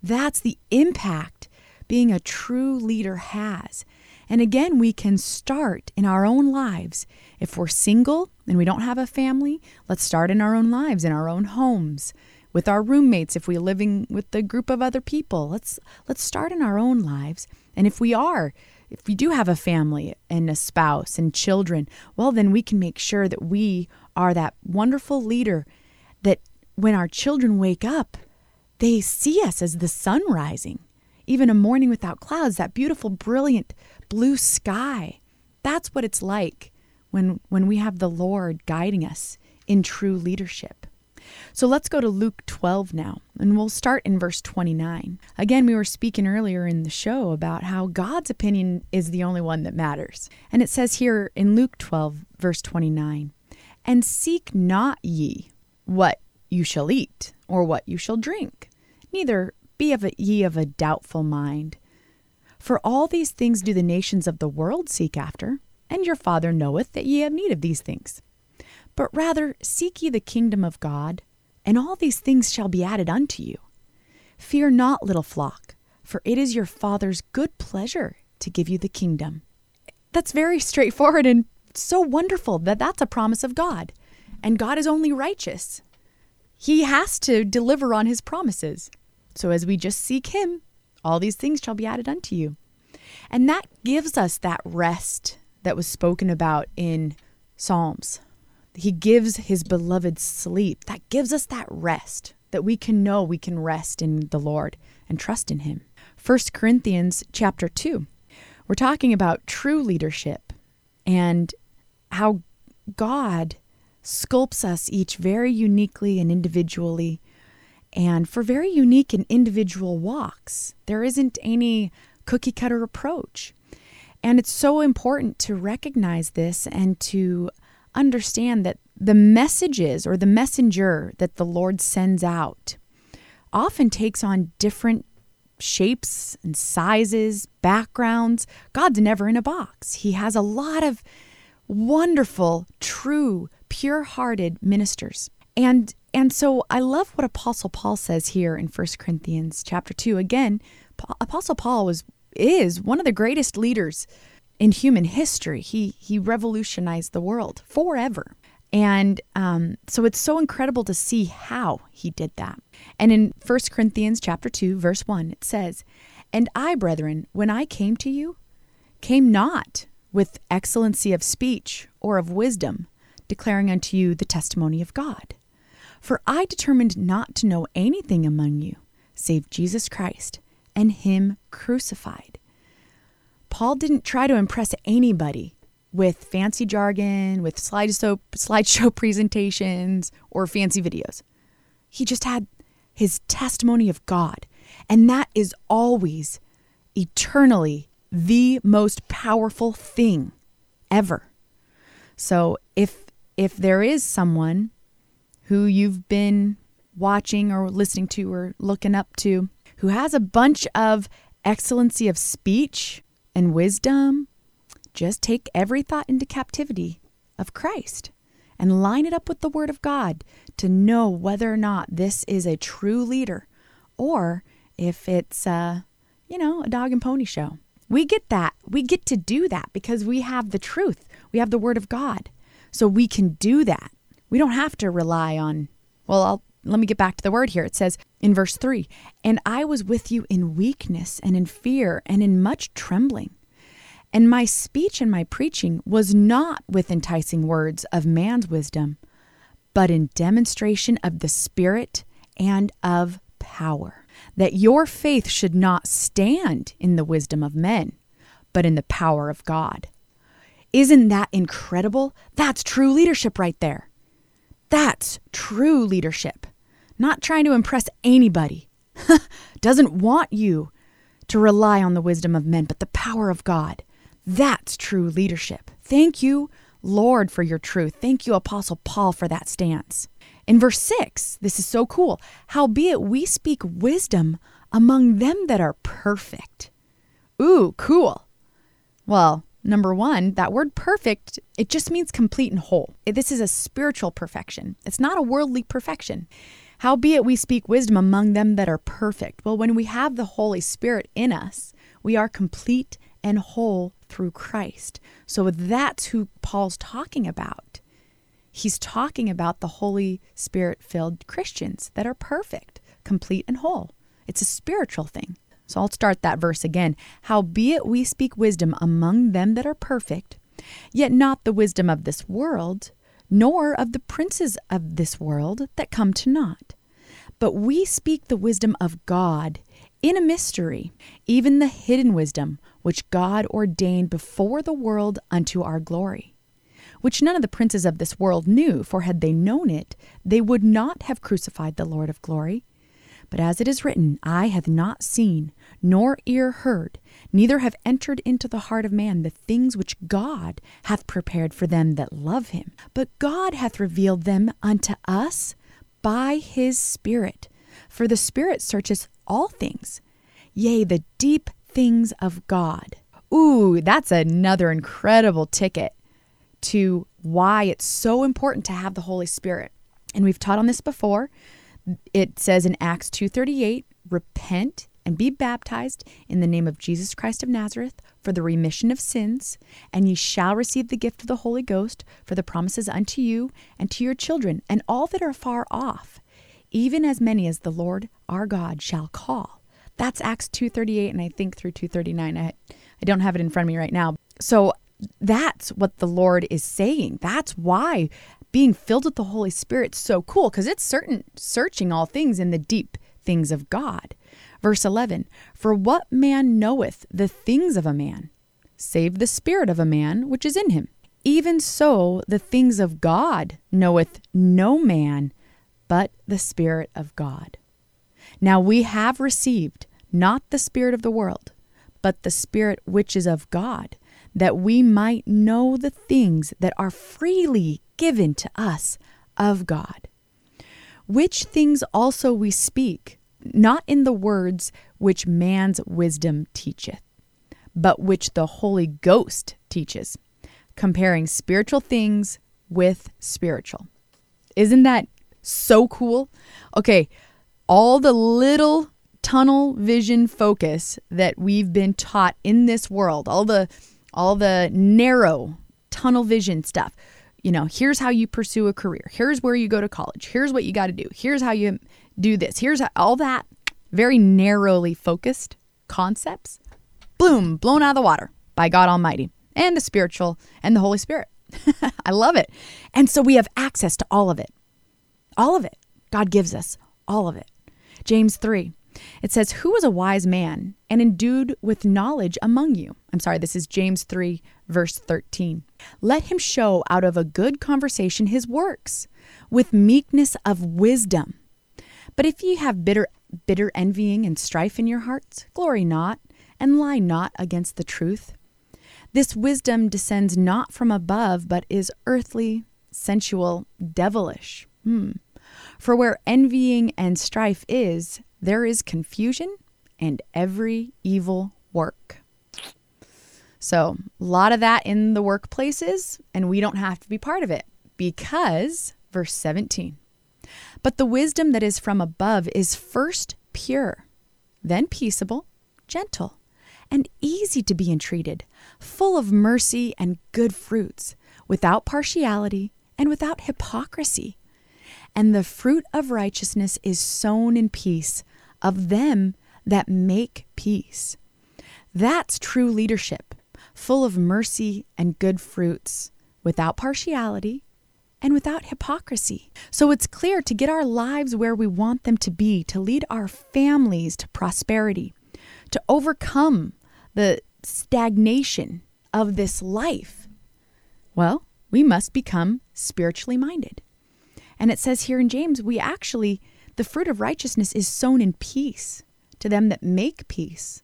That's the impact being a true leader has And again, we can start in our own lives. If we're single and we don't have a family, let's start in our own lives, in our own homes, with our roommates if we're living with a group of other people. Let's let's start in our own lives. And if we are, if we do have a family and a spouse and children, well then we can make sure that we are that wonderful leader that when our children wake up, they see us as the sun rising even a morning without clouds, that beautiful, brilliant blue sky. That's what it's like when, when we have the Lord guiding us in true leadership. So let's go to Luke 12 now, and we'll start in verse 29. Again, we were speaking earlier in the show about how God's opinion is the only one that matters. And it says here in Luke 12, verse 29, And seek not ye what you shall eat, or what you shall drink, neither be of a, ye of a doubtful mind. For all these things do the nations of the world seek after, and your Father knoweth that ye have need of these things. But rather seek ye the kingdom of God, and all these things shall be added unto you. Fear not, little flock, for it is your Father's good pleasure to give you the kingdom. That's very straightforward and so wonderful that that's a promise of God. And God is only righteous. He has to deliver on his promises. So as we just seek Him, all these things shall be added unto you. And that gives us that rest that was spoken about in Psalms. He gives His beloved sleep. That gives us that rest that we can know we can rest in the Lord and trust in Him. 1 Corinthians chapter 2. We're talking about true leadership and how God sculpts us each very uniquely and individually and for very unique and individual walks. There isn't any cookie cutter approach. And it's so important to recognize this and to understand that the messages or the messenger that the Lord sends out often takes on different shapes and sizes, backgrounds. God's never in a box. He has a lot of wonderful, true, pure hearted ministers. And and so I love what Apostle Paul says here in 1 Corinthians chapter 2. Again, Apostle Paul was is one of the greatest leaders in human history. He he revolutionized the world forever. And um, so it's so incredible to see how he did that. And in 1 Corinthians chapter 2, verse 1, it says, And I, brethren, when I came to you, came not with excellency of speech or of wisdom, declaring unto you the testimony of God. For I determined not to know anything among you save Jesus Christ and Him crucified. Paul didn't try to impress anybody with fancy jargon, with slideshow, presentations, or fancy videos. He just had his testimony of God. And that is always, eternally, the most powerful thing ever. So if if there is someone who you've been watching or listening to or looking up to, who has a bunch of excellency of speech and wisdom, just take every thought into captivity of Christ and line it up with the Word of God to know whether or not this is a true leader or if it's, uh, you know, a dog and pony show. We get that. We get to do that because we have the truth. We have the Word of God. So we can do that. We don't have to rely on, well, I'll, let me get back to the word here. It says in verse 3 And I was with you in weakness and in fear and in much trembling. And my speech and my preaching was not with enticing words of man's wisdom, but in demonstration of the Spirit and of power, that your faith should not stand in the wisdom of men, but in the power of God. Isn't that incredible? That's true leadership right there. That's true leadership. Not trying to impress anybody. Doesn't want you to rely on the wisdom of men, but the power of God. That's true leadership. Thank you, Lord, for your truth. Thank you, Apostle Paul, for that stance. In verse 6, this is so cool. Howbeit we speak wisdom among them that are perfect. Ooh, cool. Well, Number one, that word perfect, it just means complete and whole. This is a spiritual perfection, it's not a worldly perfection. Howbeit we speak wisdom among them that are perfect. Well, when we have the Holy Spirit in us, we are complete and whole through Christ. So that's who Paul's talking about. He's talking about the Holy Spirit filled Christians that are perfect, complete, and whole. It's a spiritual thing. So I'll start that verse again. Howbeit we speak wisdom among them that are perfect, yet not the wisdom of this world, nor of the princes of this world that come to naught. But we speak the wisdom of God in a mystery, even the hidden wisdom which God ordained before the world unto our glory, which none of the princes of this world knew, for had they known it, they would not have crucified the Lord of glory. But as it is written, Eye hath not seen, nor ear heard, neither have entered into the heart of man the things which God hath prepared for them that love him. But God hath revealed them unto us by his Spirit. For the Spirit searcheth all things, yea, the deep things of God. Ooh, that's another incredible ticket to why it's so important to have the Holy Spirit. And we've taught on this before. It says in Acts 2:38, repent and be baptized in the name of Jesus Christ of Nazareth for the remission of sins, and ye shall receive the gift of the Holy Ghost for the promises unto you and to your children and all that are far off, even as many as the Lord our God shall call. That's Acts 2:38 and I think through 239. I I don't have it in front of me right now. So that's what the Lord is saying. That's why being filled with the Holy Spirit is so cool because it's certain searching all things in the deep things of God. Verse 11 For what man knoweth the things of a man, save the spirit of a man which is in him? Even so, the things of God knoweth no man but the Spirit of God. Now we have received not the Spirit of the world, but the Spirit which is of God, that we might know the things that are freely given to us of God. Which things also we speak, not in the words which man's wisdom teacheth, but which the Holy Ghost teaches, comparing spiritual things with spiritual. Isn't that so cool? Okay, all the little tunnel vision focus that we've been taught in this world, all the all the narrow tunnel vision stuff. You know, here's how you pursue a career. Here's where you go to college. Here's what you got to do. Here's how you do this. Here's all that very narrowly focused concepts. Boom, blown out of the water by God Almighty and the spiritual and the Holy Spirit. I love it. And so we have access to all of it. All of it. God gives us all of it. James 3. It says, Who was a wise man and endued with knowledge among you? I'm sorry, this is James 3, verse 13. Let him show out of a good conversation his works, with meekness of wisdom. But if ye have bitter, bitter envying and strife in your hearts, glory not, and lie not against the truth. This wisdom descends not from above, but is earthly, sensual, devilish. Hmm. For where envying and strife is, there is confusion and every evil work. So, a lot of that in the workplaces, and we don't have to be part of it because, verse 17, but the wisdom that is from above is first pure, then peaceable, gentle, and easy to be entreated, full of mercy and good fruits, without partiality and without hypocrisy. And the fruit of righteousness is sown in peace of them that make peace. That's true leadership, full of mercy and good fruits, without partiality and without hypocrisy. So it's clear to get our lives where we want them to be, to lead our families to prosperity, to overcome the stagnation of this life. Well, we must become spiritually minded. And it says here in James, we actually the fruit of righteousness is sown in peace to them that make peace.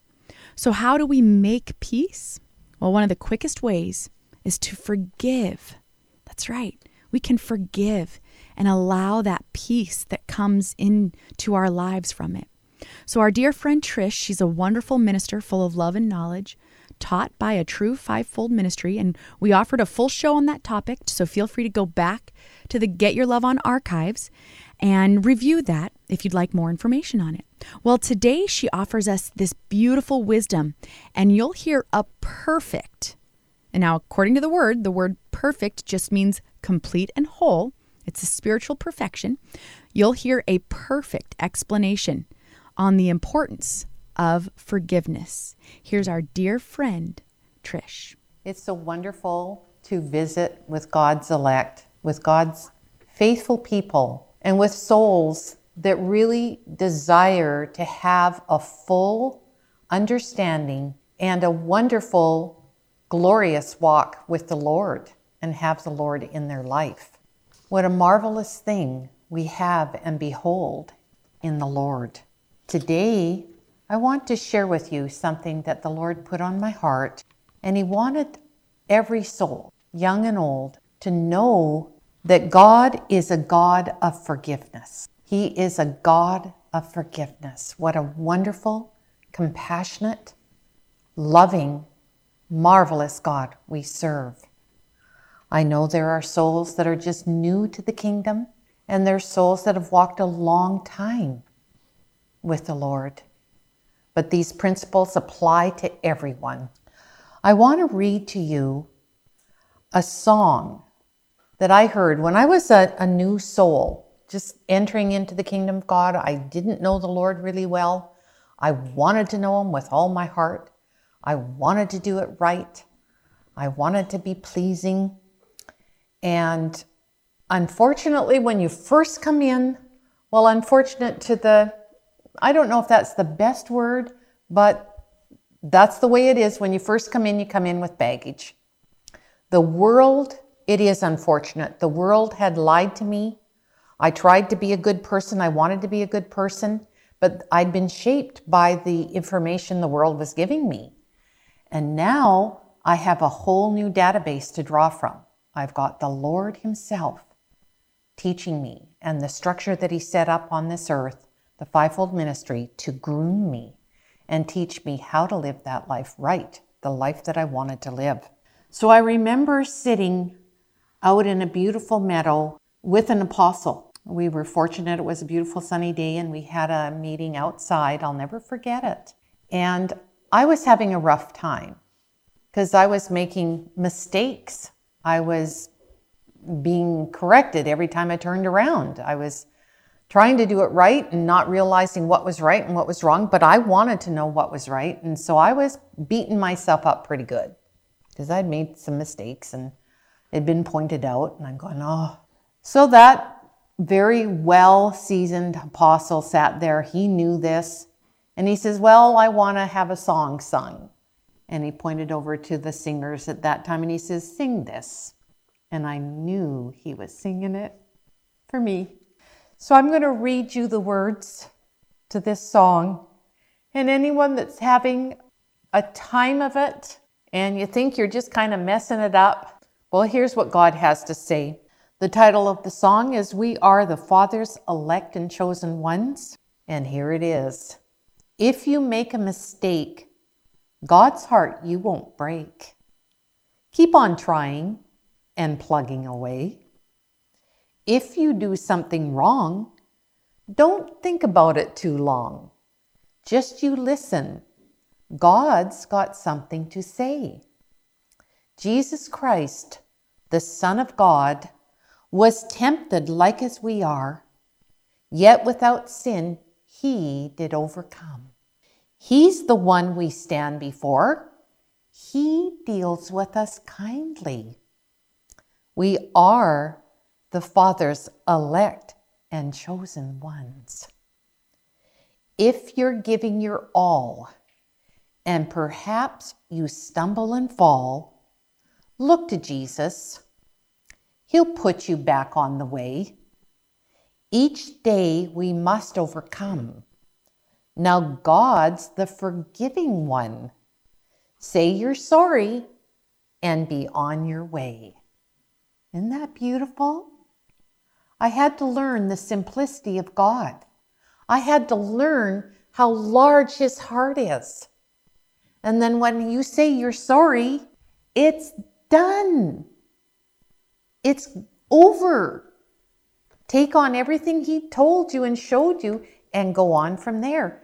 So, how do we make peace? Well, one of the quickest ways is to forgive. That's right. We can forgive and allow that peace that comes into our lives from it. So, our dear friend Trish, she's a wonderful minister full of love and knowledge, taught by a true fivefold ministry. And we offered a full show on that topic. So, feel free to go back to the Get Your Love on archives and review that. if you'd like more information on it. Well, today she offers us this beautiful wisdom, and you'll hear a perfect. And now, according to the word, the word perfect just means complete and whole. It's a spiritual perfection. You'll hear a perfect explanation on the importance of forgiveness. Here's our dear friend, Trish. It's so wonderful to visit with God's elect, with God's faithful people, and with souls that really desire to have a full understanding and a wonderful, glorious walk with the Lord and have the Lord in their life. What a marvelous thing we have and behold in the Lord. Today, I want to share with you something that the Lord put on my heart, and He wanted every soul, young and old, to know that God is a God of forgiveness. He is a God of forgiveness. What a wonderful, compassionate, loving, marvelous God we serve. I know there are souls that are just new to the kingdom, and there's souls that have walked a long time with the Lord. But these principles apply to everyone. I want to read to you a song that I heard when I was a, a new soul just entering into the kingdom of God. I didn't know the Lord really well. I wanted to know Him with all my heart. I wanted to do it right. I wanted to be pleasing. And unfortunately, when you first come in, well, unfortunate to the, I don't know if that's the best word, but that's the way it is. When you first come in, you come in with baggage. The world, it is unfortunate. The world had lied to me. I tried to be a good person. I wanted to be a good person, but I'd been shaped by the information the world was giving me. And now I have a whole new database to draw from. I've got the Lord Himself teaching me and the structure that He set up on this earth, the fivefold ministry, to groom me and teach me how to live that life right, the life that I wanted to live. So I remember sitting out in a beautiful meadow with an apostle we were fortunate, it was a beautiful sunny day, and we had a meeting outside. I'll never forget it. And I was having a rough time because I was making mistakes. I was being corrected every time I turned around. I was trying to do it right and not realizing what was right and what was wrong, but I wanted to know what was right. And so I was beating myself up pretty good because I'd made some mistakes and it had been pointed out. And I'm going, oh. So that very well seasoned apostle sat there. He knew this. And he says, Well, I want to have a song sung. And he pointed over to the singers at that time and he says, Sing this. And I knew he was singing it for me. So I'm going to read you the words to this song. And anyone that's having a time of it and you think you're just kind of messing it up, well, here's what God has to say. The title of the song is We Are the Father's Elect and Chosen Ones. And here it is If you make a mistake, God's heart you won't break. Keep on trying and plugging away. If you do something wrong, don't think about it too long. Just you listen. God's got something to say. Jesus Christ, the Son of God, was tempted like as we are, yet without sin he did overcome. He's the one we stand before. He deals with us kindly. We are the Father's elect and chosen ones. If you're giving your all and perhaps you stumble and fall, look to Jesus He'll put you back on the way. Each day we must overcome. Now God's the forgiving one. Say you're sorry and be on your way. Isn't that beautiful? I had to learn the simplicity of God. I had to learn how large His heart is. And then when you say you're sorry, it's done. It's over. Take on everything He told you and showed you and go on from there.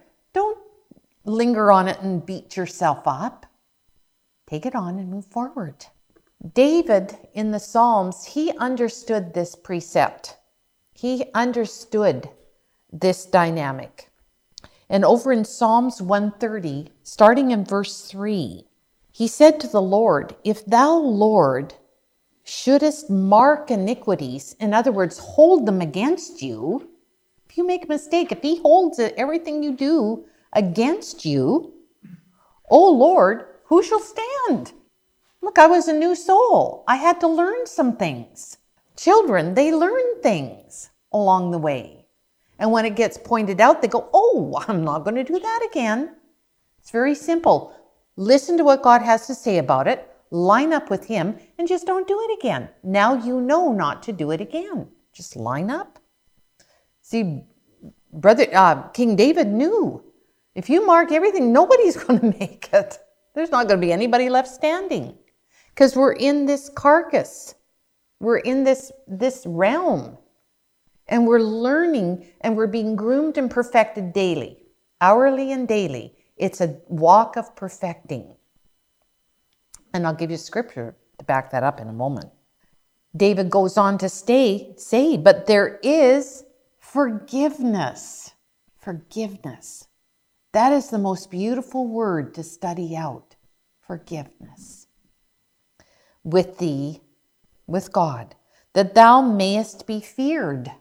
Linger on it and beat yourself up. Take it on and move forward. David in the Psalms, he understood this precept. He understood this dynamic. And over in Psalms 130, starting in verse 3, he said to the Lord, If thou, Lord, shouldest mark iniquities, in other words, hold them against you, if you make a mistake, if he holds it, everything you do against you, O Lord, who shall stand? Look, I was a new soul. I had to learn some things. Children, they learn things along the way. And when it gets pointed out, they go, Oh, I'm not going to do that again. It's very simple. Listen to what God has to say about it line up with Him, and just don't do it again. Now you know not to do it again. Just line up. See, brother uh, King David knew if you mark everything, nobody's going to make it. There's not going to be anybody left standing because we're in this carcass. We're in this this realm. And we're learning and we're being groomed and perfected daily, hourly and daily. It's a walk of perfecting. And I'll give you scripture to back that up in a moment. David goes on to stay, say, but there is forgiveness. Forgiveness. That is the most beautiful word to study out. Forgiveness. With thee, with God, that thou mayest be feared.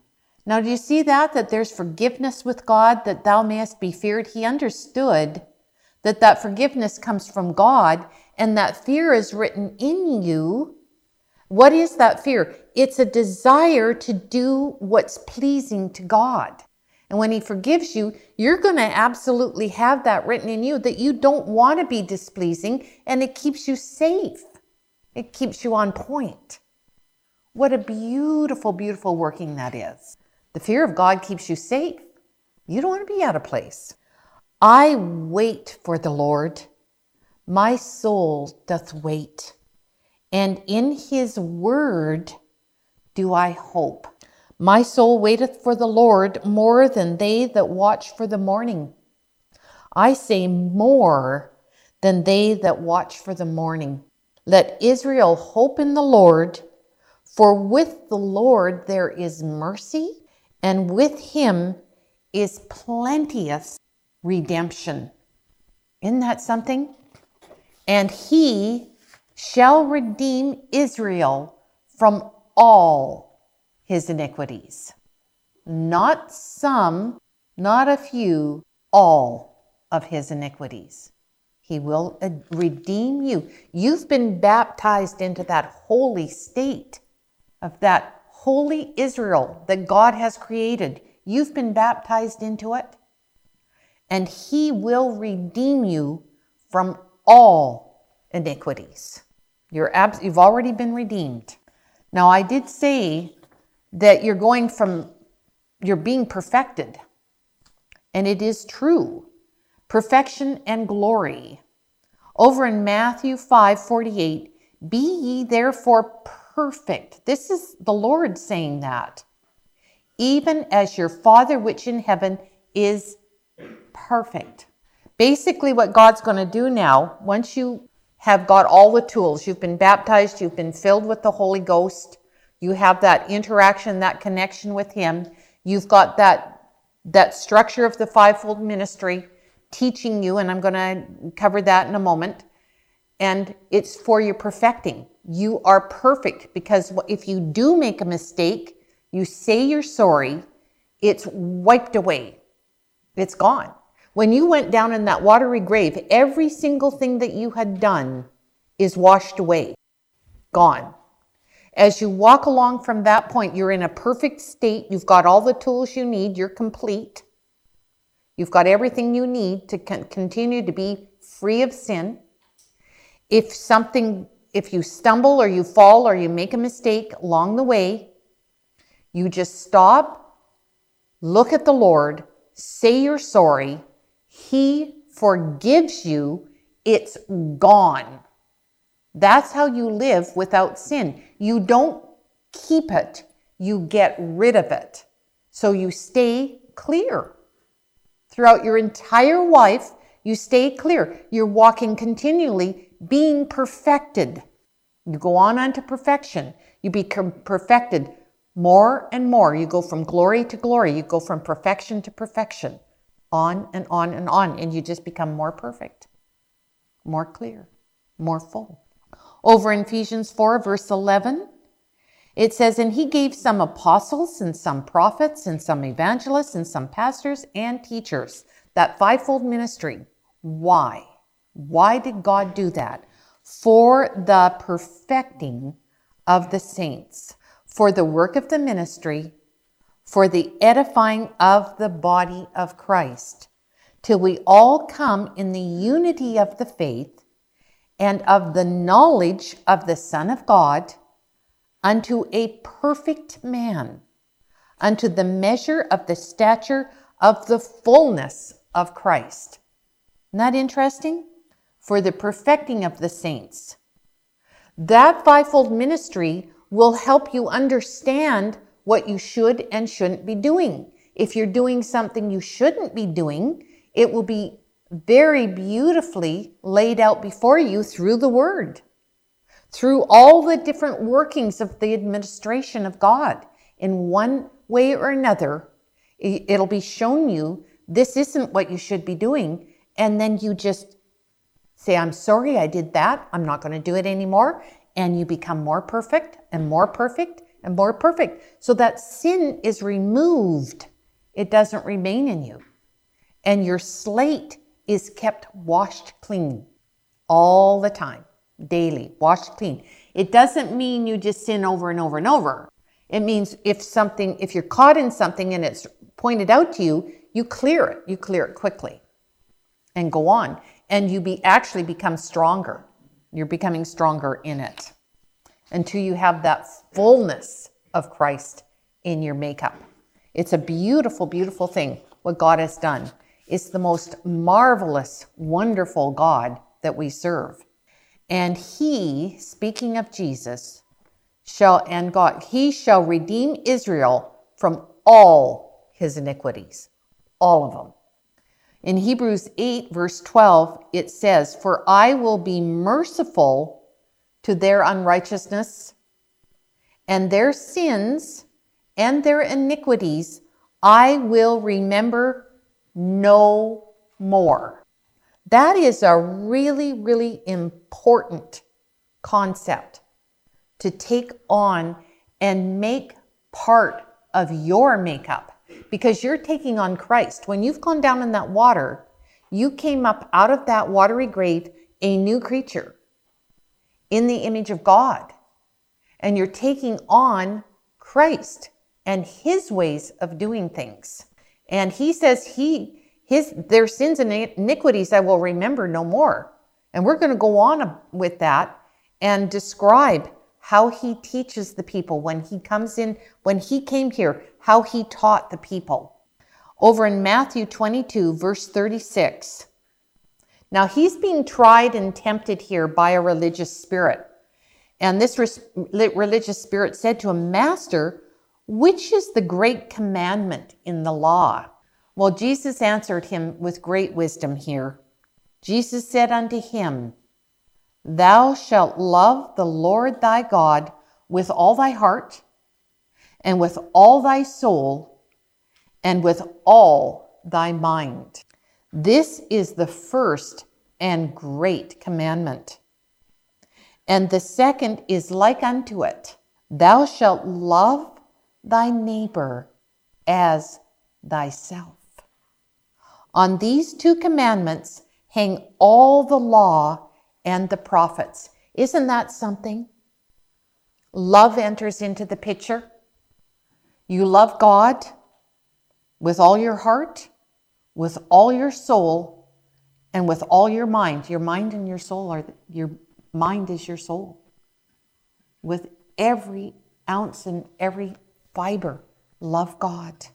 Now, do you see that? That there's forgiveness with God, that thou mayest be feared. He understood that that forgiveness comes from God and that fear is written in you. What is that fear? It's a desire to do what's pleasing to God. And when He forgives you, you're going to absolutely have that written in you that you don't want to be displeasing and it keeps you safe. It keeps you on point. What a beautiful, beautiful working that is. The fear of God keeps you safe. You don't want to be out of place. I wait for the Lord. My soul doth wait, and in his word do I hope. My soul waiteth for the Lord more than they that watch for the morning. I say more than they that watch for the morning. Let Israel hope in the Lord, for with the Lord there is mercy, and with him is plenteous redemption. Isn't that something? And he shall redeem Israel from all his iniquities. Not some, not a few, all of his iniquities. He will uh, redeem you. You've been baptized into that holy state of that holy Israel that God has created. You've been baptized into it and he will redeem you from all iniquities. You're abs- you've already been redeemed. Now, I did say that you're going from, you're being perfected. And it is true. Perfection and glory. Over in Matthew 5 48, be ye therefore perfect. This is the Lord saying that. Even as your Father which in heaven is perfect. Basically, what God's going to do now, once you have got all the tools, you've been baptized, you've been filled with the Holy Ghost, you have that interaction, that connection with Him, you've got that that structure of the fivefold ministry teaching you, and I'm going to cover that in a moment. And it's for your perfecting. You are perfect because if you do make a mistake, you say you're sorry, it's wiped away. It's gone. When you went down in that watery grave, every single thing that you had done is washed away, gone. As you walk along from that point, you're in a perfect state. You've got all the tools you need. You're complete. You've got everything you need to continue to be free of sin. If something, if you stumble or you fall or you make a mistake along the way, you just stop, look at the Lord, say you're sorry, he forgives you, it's gone. That's how you live without sin. You don't keep it, you get rid of it. So you stay clear. Throughout your entire life, you stay clear. You're walking continually, being perfected. You go on unto perfection. You become perfected more and more. You go from glory to glory. You go from perfection to perfection, on and on and on. And you just become more perfect, more clear, more full. Over in Ephesians 4, verse 11, it says, And he gave some apostles and some prophets and some evangelists and some pastors and teachers. That fivefold ministry. Why? Why did God do that? For the perfecting of the saints, for the work of the ministry, for the edifying of the body of Christ, till we all come in the unity of the faith and of the knowledge of the Son of God unto a perfect man, unto the measure of the stature of the fullness of Christ. That interesting? For the perfecting of the saints. That fivefold ministry will help you understand what you should and shouldn't be doing. If you're doing something you shouldn't be doing, it will be very beautifully laid out before you through the Word through all the different workings of the administration of God in one way or another. It'll be shown you this isn't what you should be doing. And then you just say, I'm sorry I did that. I'm not going to do it anymore. And you become more perfect and more perfect and more perfect so that sin is removed. It doesn't remain in you. And your slate is kept washed clean all the time daily, washed clean. It doesn't mean you just sin over and over and over. It means if something, if you're caught in something and it's pointed out to you, you clear it. You clear it quickly and go on. And you be actually become stronger. You're becoming stronger in it until you have that fullness of Christ in your makeup. It's a beautiful, beautiful thing what God has done. It's the most marvelous, wonderful God that we serve. And he, speaking of Jesus, shall, and God, he shall redeem Israel from all his iniquities, all of them. In Hebrews 8, verse 12, it says, For I will be merciful to their unrighteousness, and their sins and their iniquities I will remember no more. That is a really, really important concept to take on and make part of your makeup because you're taking on Christ. When you've gone down in that water, you came up out of that watery grave a new creature in the image of God. And you're taking on Christ and his ways of doing things. And he says he his their sins and iniquities I will remember no more. And we're going to go on with that and describe how he teaches the people when he comes in, when he came here, how he taught the people. Over in Matthew 22, verse 36. Now he's being tried and tempted here by a religious spirit. And this religious spirit said to him, Master, which is the great commandment in the law? Well, Jesus answered him with great wisdom here. Jesus said unto him, Thou shalt love the Lord thy God with all thy heart, and with all thy soul, and with all thy mind. This is the first and great commandment. And the second is like unto it Thou shalt love thy neighbor as thyself. On these two commandments hang all the law and the prophets. Isn't that something? Love enters into the picture. You love God with all your heart, with all your soul, and with all your mind. Your mind and your soul are your mind is your soul. With every ounce and every fiber, love God.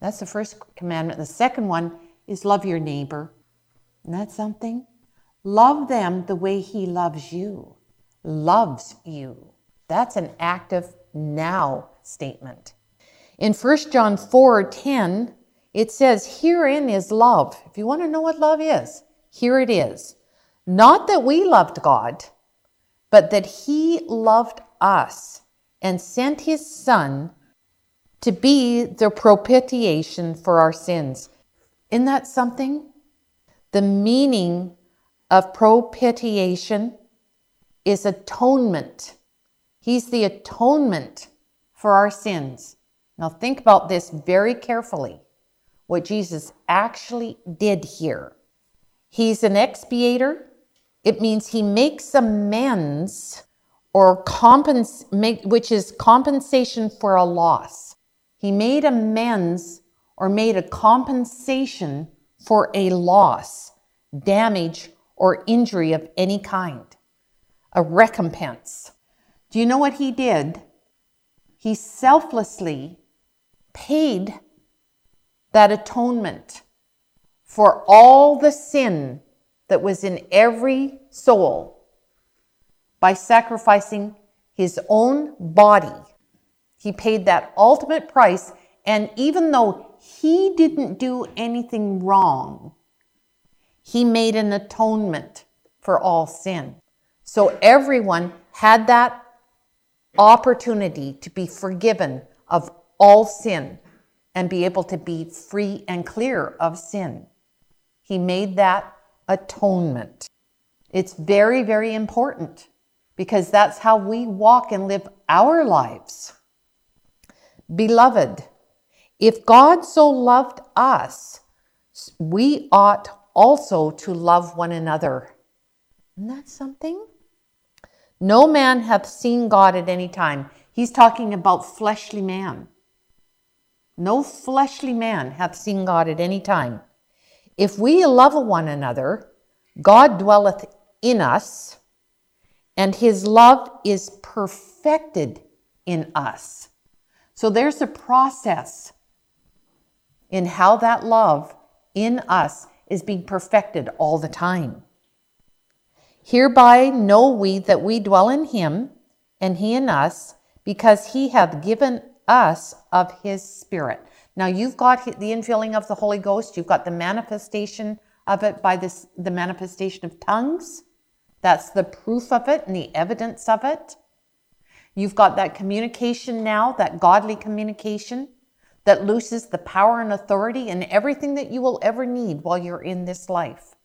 That's the first commandment. The second one is love your neighbor. Isn't that something? Love them the way he loves you, loves you. That's an active now statement. In 1 John 4 10, it says, Herein is love. If you want to know what love is, here it is. Not that we loved God, but that He loved us and sent His Son to be the propitiation for our sins. Isn't that something? The meaning of propitiation is atonement. He's the atonement for our sins. Now, think about this very carefully what Jesus actually did here. He's an expiator. It means he makes amends or compens- make, which is compensation for a loss. He made amends or made a compensation for a loss, damage, or injury of any kind, a recompense. Do you know what he did? He selflessly paid that atonement for all the sin that was in every soul by sacrificing his own body. He paid that ultimate price, and even though he didn't do anything wrong, he made an atonement for all sin. So everyone had that opportunity to be forgiven of all sin and be able to be free and clear of sin. He made that atonement. It's very, very important because that's how we walk and live our lives. Beloved, if God so loved us, we ought also to love one another. Isn't that something? No man hath seen God at any time. He's talking about fleshly man. No fleshly man hath seen God at any time. If we love one another, God dwelleth in us, and his love is perfected in us. So there's a process in how that love in us is being perfected all the time. Hereby know we that we dwell in him, and he in us, because he hath given us of his spirit. Now you've got the infilling of the Holy Ghost, you've got the manifestation of it by this the manifestation of tongues. That's the proof of it and the evidence of it. You've got that communication now, that godly communication that looses the power and authority and everything that you will ever need while you're in this life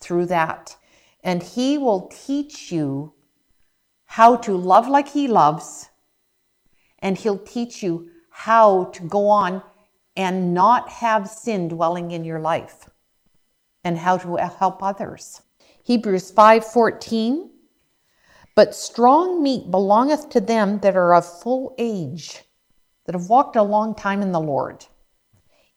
through that. And He will teach you how to love like He loves, and He'll teach you how to go on and not have sin dwelling in your life and how to help others. Hebrews 5:14 But strong meat belongeth to them that are of full age that have walked a long time in the Lord,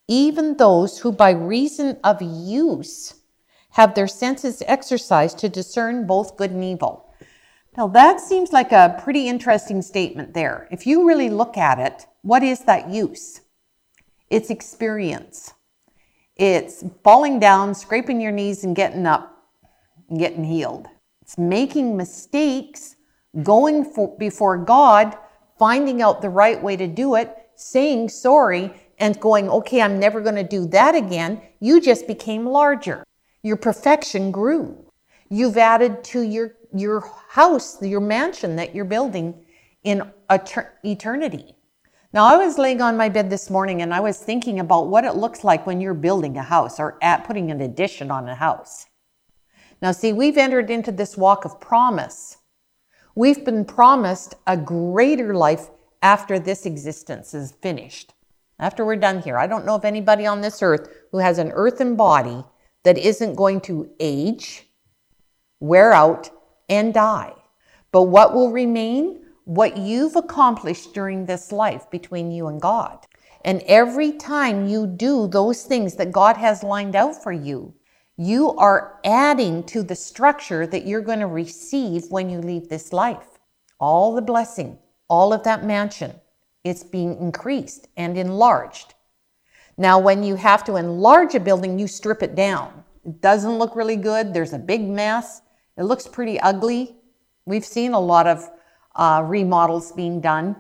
even those who by reason of use have their senses exercised to discern both good and evil. Now, that seems like a pretty interesting statement there. If you really look at it, what is that use? It's experience. It's falling down, scraping your knees, and getting up getting healed. It's making mistakes, going for, before God finding out the right way to do it, saying sorry, and going, okay, I'm never going to do that again, you just became larger. Your perfection grew. You've added to your, your house, your mansion that you're building in eternity. Now, I was laying on my bed this morning and I was thinking about what it looks like when you're building a house or at putting an addition on a house. Now, see, we've entered into this walk of promise We've been promised a greater life after this existence is finished. After we're done here. I don't know of anybody on this earth who has an earthen body that isn't going to age, wear out, and die. But what will remain? What you've accomplished during this life between you and God. And every time you do those things that God has lined out for you, you are adding to the structure that you're going to receive when you leave this life. All the blessing, all of that mansion, it's being increased and enlarged. Now, when you have to enlarge a building, you strip it down. It doesn't look really good. There's a big mess. It looks pretty ugly. We've seen a lot of uh, remodels being done.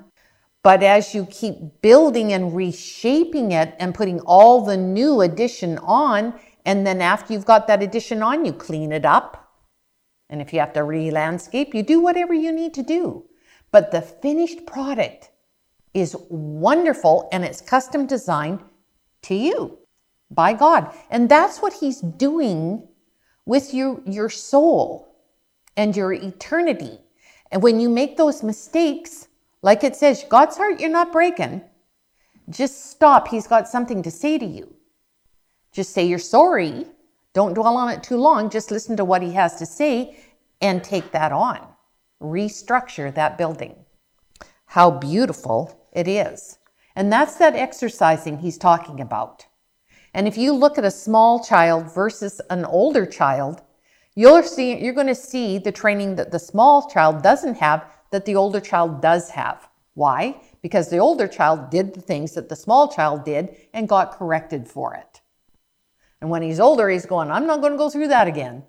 But as you keep building and reshaping it and putting all the new addition on, and then after you've got that addition on, you clean it up. And if you have to re landscape, you do whatever you need to do. But the finished product is wonderful and it's custom designed to you by God. And that's what He's doing with your, your soul and your eternity. And when you make those mistakes, like it says, God's heart you're not breaking, just stop. He's got something to say to you. Just say you're sorry. Don't dwell on it too long. Just listen to what He has to say and take that on. Restructure that building. How beautiful it is. And that's that exercising He's talking about. And if you look at a small child versus an older child, you're going to see the training that the small child doesn't have that the older child does have. Why? Because the older child did the things that the small child did and got corrected for it. And when he's older, he's going, I'm not going to go through that again.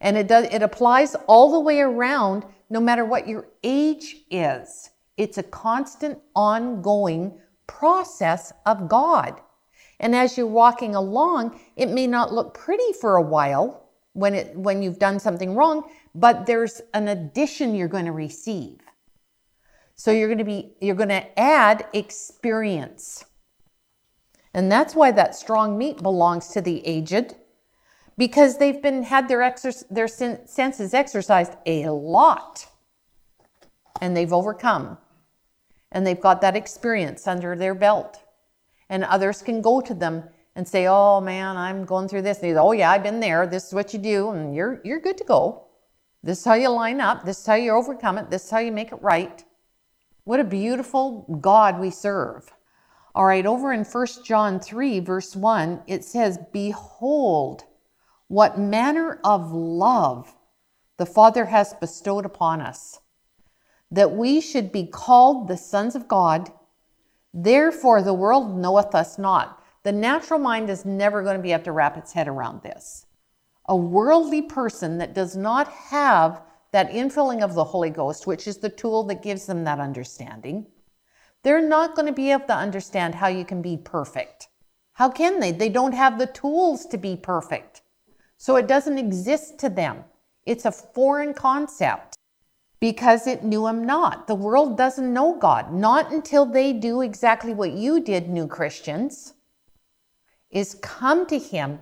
And it does it applies all the way around no matter what your age is. It's a constant ongoing process of God. And as you're walking along, it may not look pretty for a while when it when you've done something wrong, but there's an addition you're going to receive. So you're going to be you're going to add experience. And that's why that strong meat belongs to the aged because they've been had their exer- their senses exercised a lot and they've overcome and they've got that experience under their belt and others can go to them and say, "Oh man, I'm going through this." And they "Oh yeah, I've been there. This is what you do, and you're you're good to go. This is how you line up. This is how you overcome it. This is how you make it right." What a beautiful God we serve. All right, over in 1 John 3, verse 1, it says, Behold, what manner of love the Father has bestowed upon us, that we should be called the sons of God. Therefore, the world knoweth us not. The natural mind is never going to be able to wrap its head around this. A worldly person that does not have that infilling of the Holy Ghost, which is the tool that gives them that understanding, they're not going to be able to understand how you can be perfect. How can they? They don't have the tools to be perfect. So it doesn't exist to them. It's a foreign concept because it knew him not. The world doesn't know God, not until they do exactly what you did, new Christians, is come to him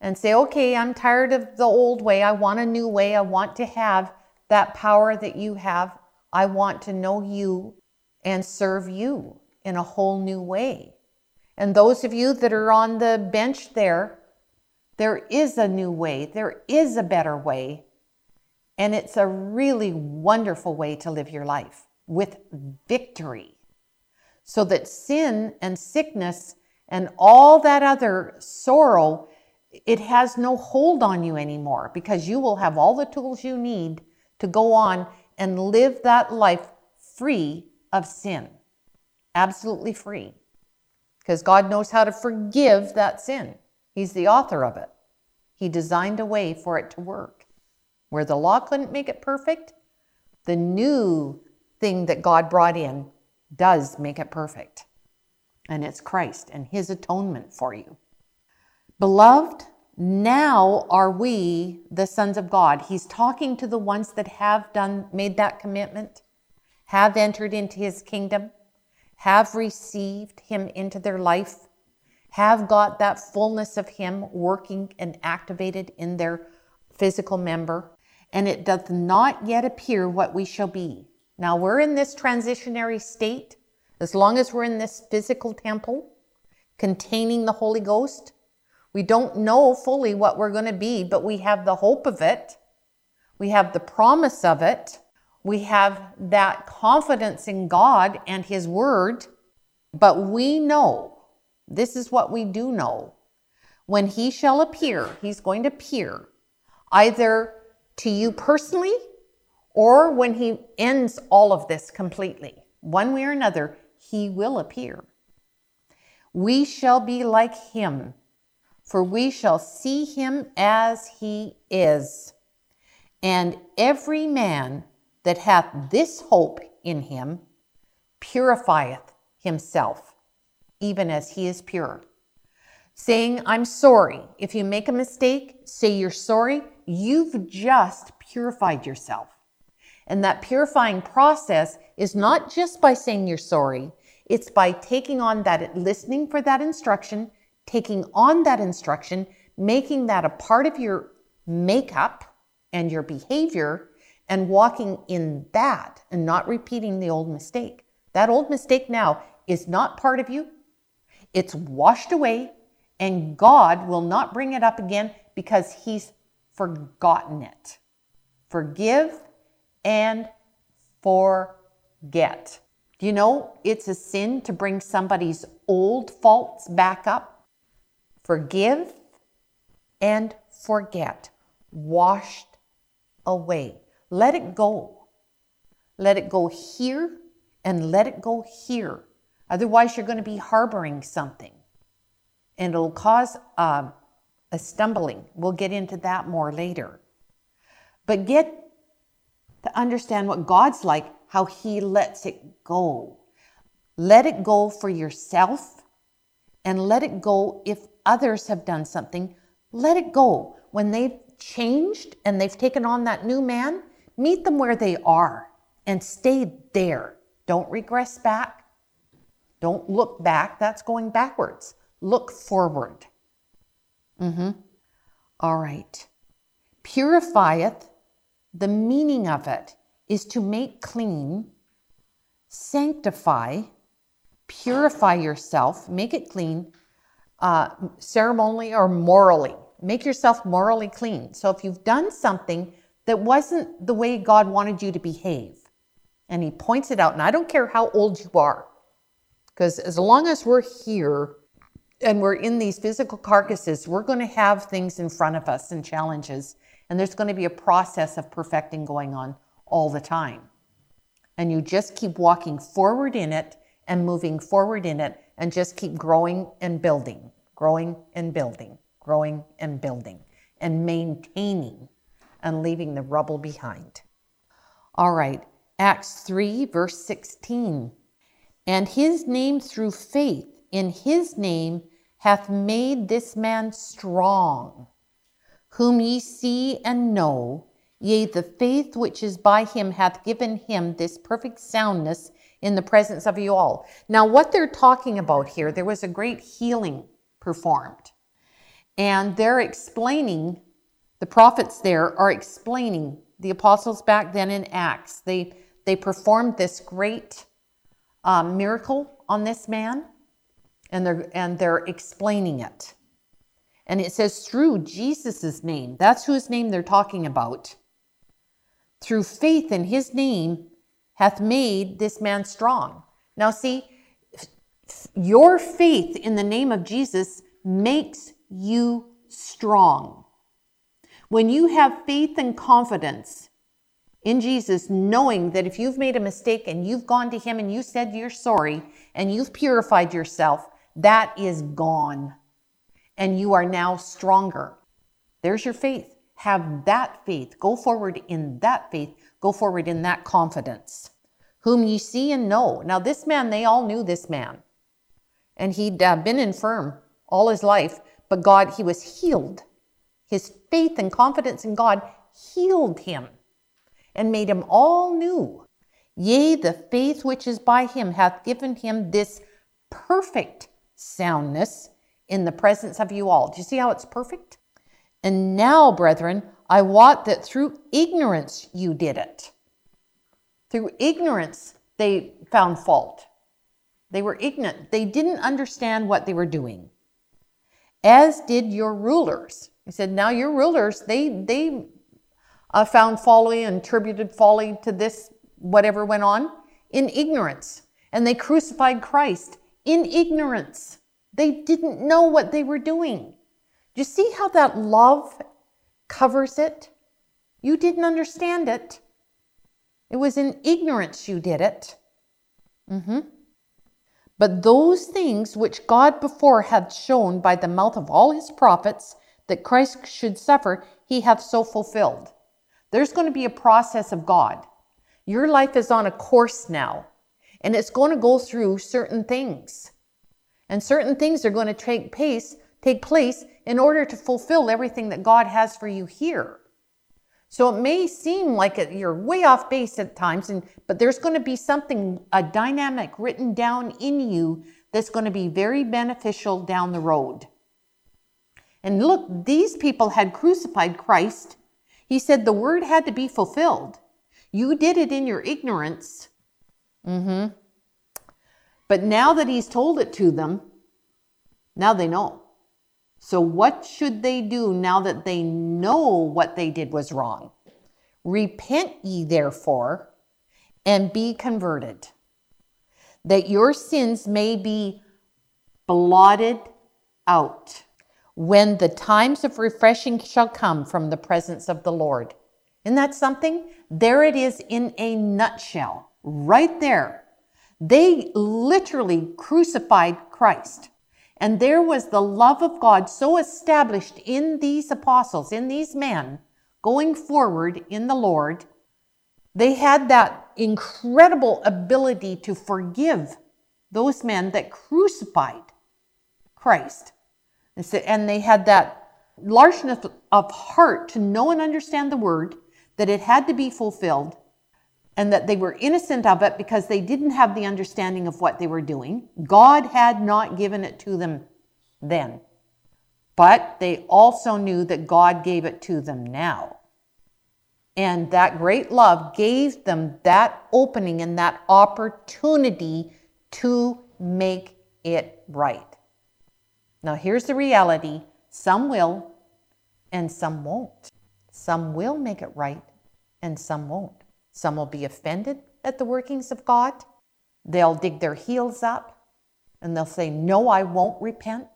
and say, okay, I'm tired of the old way. I want a new way. I want to have that power that you have. I want to know you and serve you in a whole new way. And those of you that are on the bench there, there is a new way, there is a better way. And it's a really wonderful way to live your life with victory. So that sin and sickness and all that other sorrow, it has no hold on you anymore because you will have all the tools you need to go on and live that life free of sin. Absolutely free. Because God knows how to forgive that sin. He's the author of it. He designed a way for it to work. Where the law couldn't make it perfect, the new thing that God brought in does make it perfect. And it's Christ and His atonement for you. Beloved, now are we the sons of God. He's talking to the ones that have done made that commitment, have entered into his kingdom, have received him into their life, have got that fullness of Him working and activated in their physical member, and it doth not yet appear what we shall be. Now we're in this transitionary state. As long as we're in this physical temple containing the Holy Ghost, we don't know fully what we're going to be, but we have the hope of it. We have the promise of it. We have that confidence in God and His Word. But we know this is what we do know. When he shall appear, he's going to appear either to you personally or when he ends all of this completely. One way or another, he will appear. We shall be like him, for we shall see him as he is. And every man that hath this hope in him purifieth himself, even as he is pure. Saying, I'm sorry. If you make a mistake, say you're sorry. You've just purified yourself. And that purifying process is not just by saying you're sorry, it's by taking on that, listening for that instruction, taking on that instruction, making that a part of your makeup and your behavior, and walking in that and not repeating the old mistake. That old mistake now is not part of you. It's washed away, and God will not bring it up again because He's forgotten it. Forgive and forget. Do you know it's a sin to bring somebody's old faults back up? Forgive and forget. Washed away. Let it go. Let it go here and let it go here. Otherwise, you're going to be harboring something and it'll cause uh, a stumbling. We'll get into that more later. But get to understand what God's like, how He lets it go. Let it go for yourself and let it go if others have done something. Let it go. When they've changed and they've taken on that new man, meet them where they are and stay there. Don't regress back. Don't look back. That's going backwards. Look forward. Mm-hmm. All right. Purifieth the meaning of it is to make clean, sanctify, purify yourself, make it clean, uh, ceremonially or morally. Make yourself morally clean. So if you've done something that wasn't the way God wanted you to behave, and He points it out, and I don't care how old you are, because as long as we're here and we're in these physical carcasses, we're going to have things in front of us and challenges and there's going to be a process of perfecting going on all the time. And you just keep walking forward in it and moving forward in it and just keep growing and building, growing and building, growing and building, and maintaining and leaving the rubble behind. All right, Acts 3, verse 16. And his name through faith in his name hath made this man strong whom ye see and know, yea, the faith which is by him hath given him this perfect soundness in the presence of you all. Now, what they're talking about here, there was a great healing performed. And they're explaining, the prophets there are explaining, the apostles back then in Acts, they, they performed this great um, miracle on this man, and they're, and they're explaining it. And it says through Jesus' name. That's whose name they're talking about. Through faith in his name hath made this man strong. Now, see, your faith in the name of Jesus makes you strong. When you have faith and confidence in Jesus, knowing that if you've made a mistake and you've gone to Him and you said you're sorry and you've purified yourself, that is gone and you are now stronger. There's your faith. Have that faith. Go forward in that faith. Go forward in that confidence. Whom ye see and know. Now, this man, they all knew this man. And he'd uh, been infirm all his life, but God, he was healed. His faith and confidence in God healed him and made him all new. Yea, the faith which is by him hath given him this perfect soundness in the presence of you all. Do you see how it's perfect? And now, brethren, I wot that through ignorance you did it. Through ignorance, they found fault. They were ignorant. They didn't understand what they were doing. As did your rulers. He said, now your rulers, they, they uh, found folly and attributed folly to this, whatever went on, in ignorance. And they crucified Christ in ignorance. They didn't know what they were doing. Do you see how that love covers it? You didn't understand it. It was in ignorance you did it. Mm-hmm. But those things which God before had shown by the mouth of all his prophets that Christ should suffer, he hath so fulfilled. There's going to be a process of God. Your life is on a course now. And it's going to go through certain things. And certain things are going to take place, take place in order to fulfill everything that God has for you here. So it may seem like you're way off base at times, and, but there's going to be something, a dynamic written down in you that's going to be very beneficial down the road. And look, these people had crucified Christ. He said the word had to be fulfilled. You did it in your ignorance. Mm-hmm. But now that he's told it to them, now they know. So, what should they do now that they know what they did was wrong? Repent ye therefore and be converted, that your sins may be blotted out when the times of refreshing shall come from the presence of the Lord. Isn't that something? There it is in a nutshell, right there. They literally crucified Christ. And there was the love of God so established in these apostles, in these men, going forward in the Lord. They had that incredible ability to forgive those men that crucified Christ. And they had that largeness of heart to know and understand the word, that it had to be fulfilled, and that they were innocent of it because they didn't have the understanding of what they were doing. God had not given it to them then. But they also knew that God gave it to them now. And that great love gave them that opening and that opportunity to make it right. Now, here's the reality some will and some won't. Some will make it right and some won't. Some will be offended at the workings of God. They'll dig their heels up and they'll say, No, I won't repent.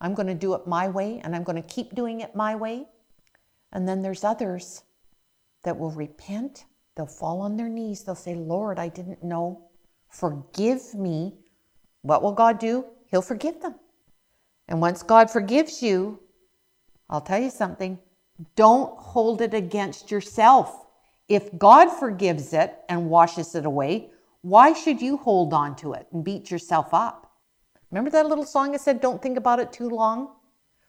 I'm going to do it my way and I'm going to keep doing it my way. And then there's others that will repent. They'll fall on their knees. They'll say, Lord, I didn't know. Forgive me. What will God do? He'll forgive them. And once God forgives you, I'll tell you something don't hold it against yourself. If God forgives it and washes it away, why should you hold on to it and beat yourself up? Remember that little song I said, Don't think about it too long?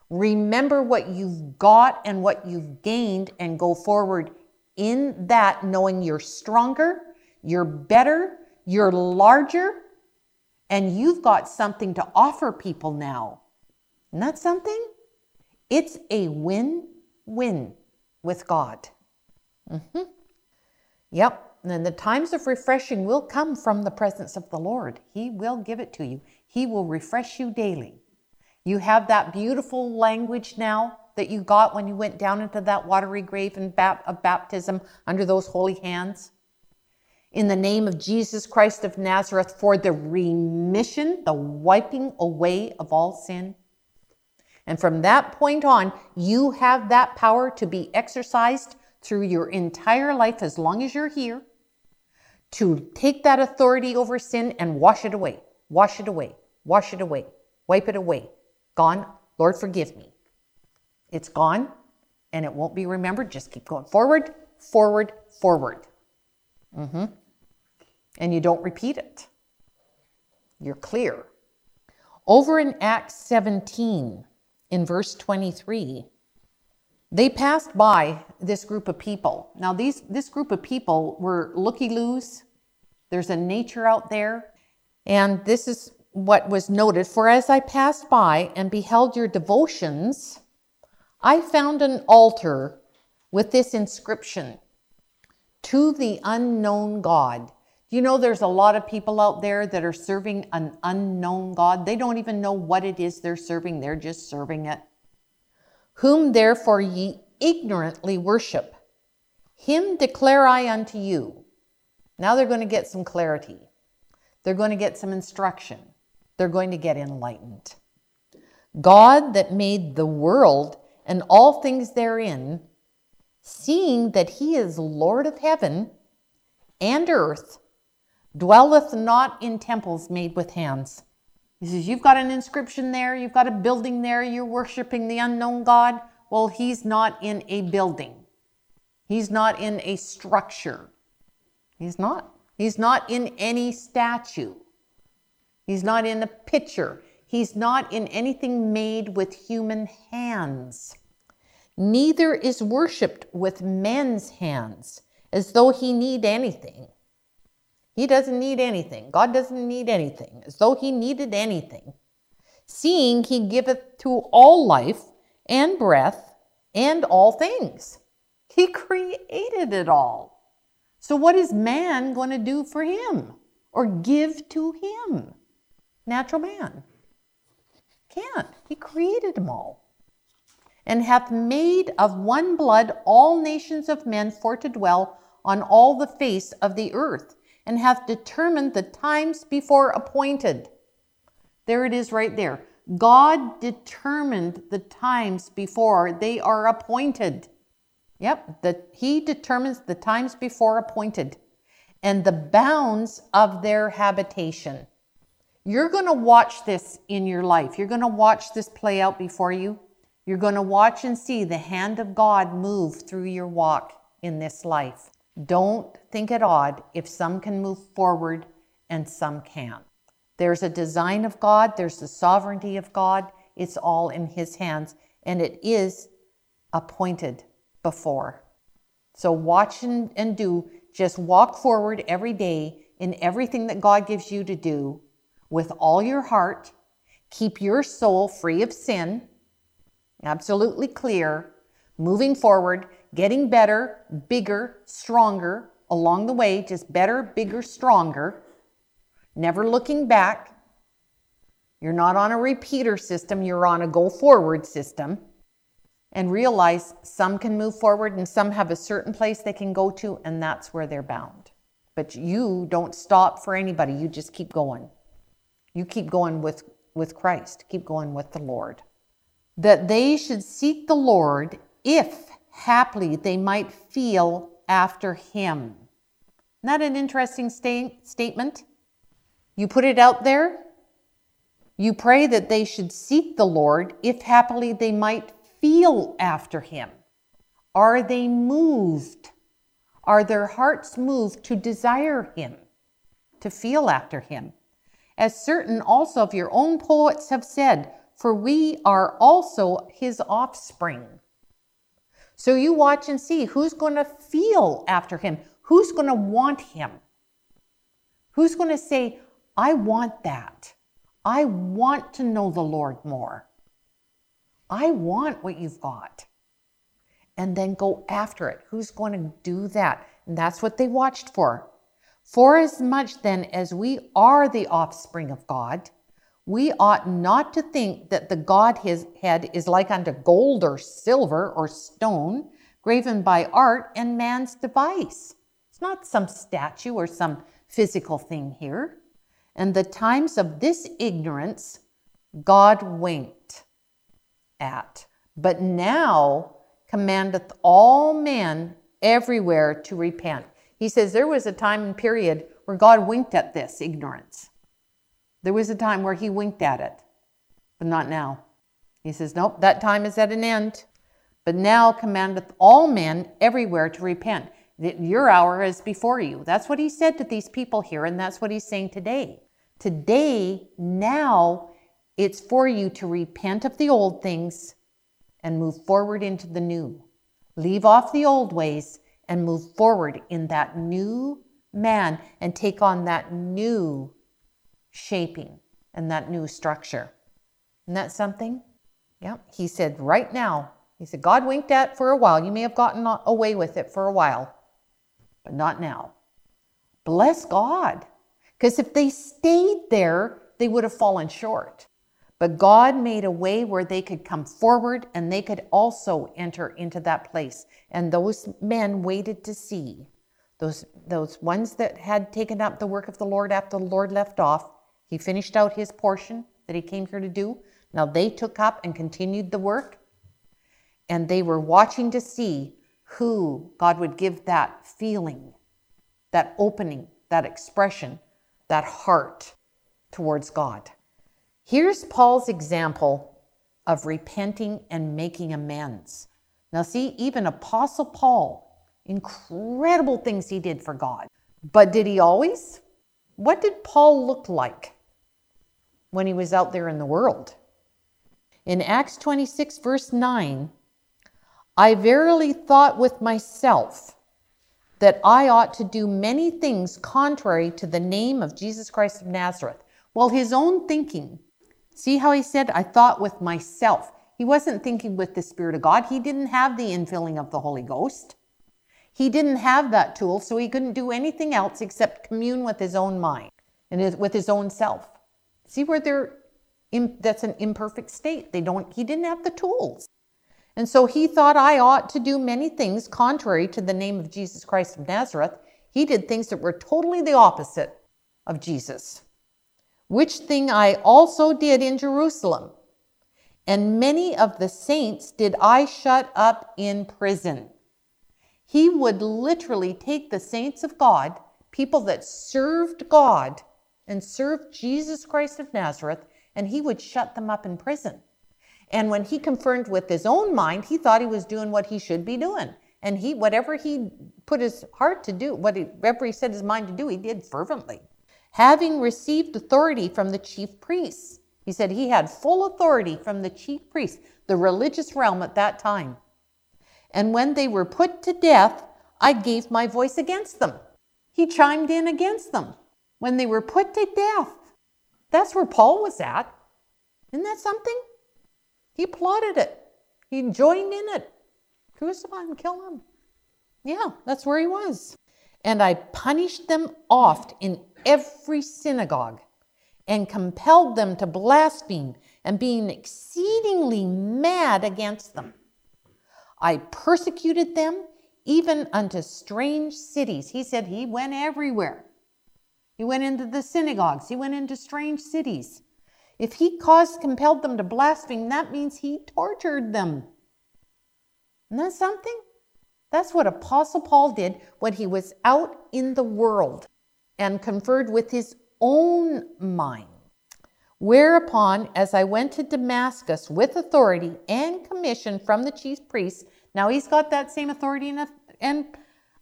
Remember what you've got and what you've gained and go forward in that, knowing you're stronger, you're better, you're larger, and you've got something to offer people now. Isn't something? It's a win win with God. Mm-hmm. Yep. And the times of refreshing will come from the presence of the Lord. He will give it to you, He will refresh you daily. You have that beautiful language now that you got when you went down into that watery grave and bat- of baptism under those holy hands. In the name of Jesus Christ of Nazareth, for the remission, the wiping away of all sin. And from that point on, you have that power to be exercised through your entire life as long as you're here to take that authority over sin and wash it away, wash it away, wash it away, wipe it away. Gone. Lord, forgive me. It's gone and it won't be remembered. Just keep going forward, forward, forward. Mm-hmm. And you don't repeat it. You're clear. Over in Acts 17, in verse 23, they passed by this group of people. Now, these, this group of people were looky loos. There's a nature out there. And this is what was noted For as I passed by and beheld your devotions, I found an altar with this inscription To the unknown God. You know, there's a lot of people out there that are serving an unknown God. They don't even know what it is they're serving, they're just serving it. Whom therefore ye ignorantly worship, him declare I unto you. Now they're going to get some clarity. They're going to get some instruction. They're going to get enlightened. God that made the world and all things therein, seeing that he is Lord of heaven and earth, dwelleth not in temples made with hands. He says, You've got an inscription there, you've got a building there, you're worshiping the unknown God. Well, he's not in a building, he's not in a structure. He's not. He's not in any statue. He's not in a picture. He's not in anything made with human hands. Neither is worshiped with men's hands, as though he need anything. He doesn't need anything. God doesn't need anything, as though he needed anything. Seeing he giveth to all life and breath and all things. He created it all. So, what is man going to do for him or give to him? Natural man. Can't. He created them all. And hath made of one blood all nations of men for to dwell on all the face of the earth, and hath determined the times before appointed. There it is right there. God determined the times before they are appointed. Yep, that he determines the times before appointed and the bounds of their habitation. You're going to watch this in your life. You're going to watch this play out before you. You're going to watch and see the hand of God move through your walk in this life. Don't think it odd if some can move forward and some can't. There's a design of God, there's the sovereignty of God. It's all in His hands, and it is appointed before. So watch and, and do. Just walk forward every day in everything that God gives you to do with all your heart. Keep your soul free of sin, absolutely clear, moving forward, getting better, bigger, stronger along the way, just better, bigger, stronger, never looking back. You're not on a repeater system, you're on a go forward system and realize some can move forward and some have a certain place they can go to, and that's where they're bound. But you don't stop for anybody, you just keep going. You keep going with, with Christ, keep going with the Lord. That they should seek the Lord if haply they might feel after him. That an interesting sta- statement? You put it out there. You pray that they should seek the Lord if happily they might feel after him? Are they moved? Are their hearts moved to desire him, to feel after him? As certain also of your own poets have said, for we are also his offspring. So you watch and see who's going to feel after him, who's going to want him, who's going to say, I want that. I want to know the Lord more. I want what you've got. And then go after it. Who's going to do that? And that's what they watched for. For as much then as we are the offspring of God, we ought not to think that the Godhead is like unto gold or silver or stone, graven by art and man's device. It's not some statue or some physical thing here. And the times of this ignorance God winked at, but now commandeth all men everywhere to repent. He says there was a time and period where God winked at this ignorance. There was a time where he winked at it, but not now. He says, Nope, that time is at an end. But now commandeth all men everywhere to repent. Your hour is before you. That's what he said to these people here, and that's what he's saying today. Today, now, it's for you to repent of the old things and move forward into the new. Leave off the old ways and move forward in that new man and take on that new shaping and that new structure. Isn't that something? Yeah. He said, right now, he said, God winked at for a while. You may have gotten away with it for a while, but not now. Bless God. Because if they stayed there, they would have fallen short. But God made a way where they could come forward and they could also enter into that place. And those men waited to see. Those, those ones that had taken up the work of the Lord after the Lord left off, he finished out his portion that he came here to do. Now they took up and continued the work. And they were watching to see who God would give that feeling, that opening, that expression, that heart towards God. Here's Paul's example of repenting and making amends. Now, see, even Apostle Paul, incredible things he did for God. But did he always? What did Paul look like when he was out there in the world? In Acts 26, verse 9, I verily thought with myself that I ought to do many things contrary to the name of Jesus Christ of Nazareth. Well, his own thinking. See how he said, I thought with myself. He wasn't thinking with the Spirit of God. He didn't have the infilling of the Holy Ghost. He didn't have that tool, so he couldn't do anything else except commune with his own mind and with his own self. See where they're in, that's an imperfect state. They don't. He didn't have the tools. And so he thought I ought to do many things contrary to the name of Jesus Christ of Nazareth. He did things that were totally the opposite of Jesus, which thing I also did in Jerusalem. And many of the saints did I shut up in prison. He would literally take the saints of God, people that served God and served Jesus Christ of Nazareth, and he would shut them up in prison. And when he confirmed with his own mind, he thought he was doing what he should be doing. And he, whatever he put his heart to do, whatever he set his mind to do, he did fervently. Having received authority from the chief priests, he said he had full authority from the chief priests, the religious realm at that time. And when they were put to death, I gave my voice against them. He chimed in against them when they were put to death. That's where Paul was at. Isn't that something? He plotted it. He joined in it. Crucify him, kill him. Yeah, that's where he was. And I punished them oft in every synagogue and compelled them to blaspheme and being exceedingly mad against them. I persecuted them even unto strange cities. He said he went everywhere. He went into the synagogues, he went into strange cities. If he caused, compelled them to blaspheme, that means he tortured them. Isn't that something? That's what Apostle Paul did when he was out in the world and conferred with his own mind. Whereupon, as I went to Damascus with authority and commission from the chief priests, now he's got that same authority and,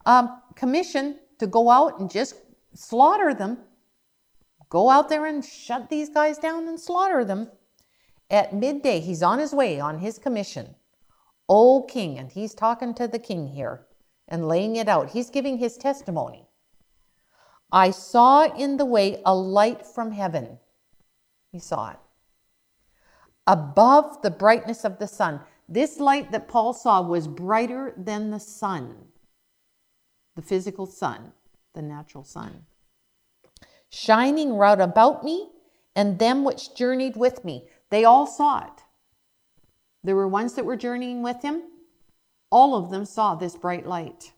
um, commission to go out and just slaughter them Go out there and shut these guys down and slaughter them. At midday, he's on his way on his commission. O king, and he's talking to the king here and laying it out. He's giving his testimony. I saw in the way a light from heaven. He saw it. Above the brightness of the sun. This light that Paul saw was brighter than the sun, the physical sun, the natural sun shining round about me and them which journeyed with me. They all saw it. There were ones that were journeying with him. All of them saw this bright light.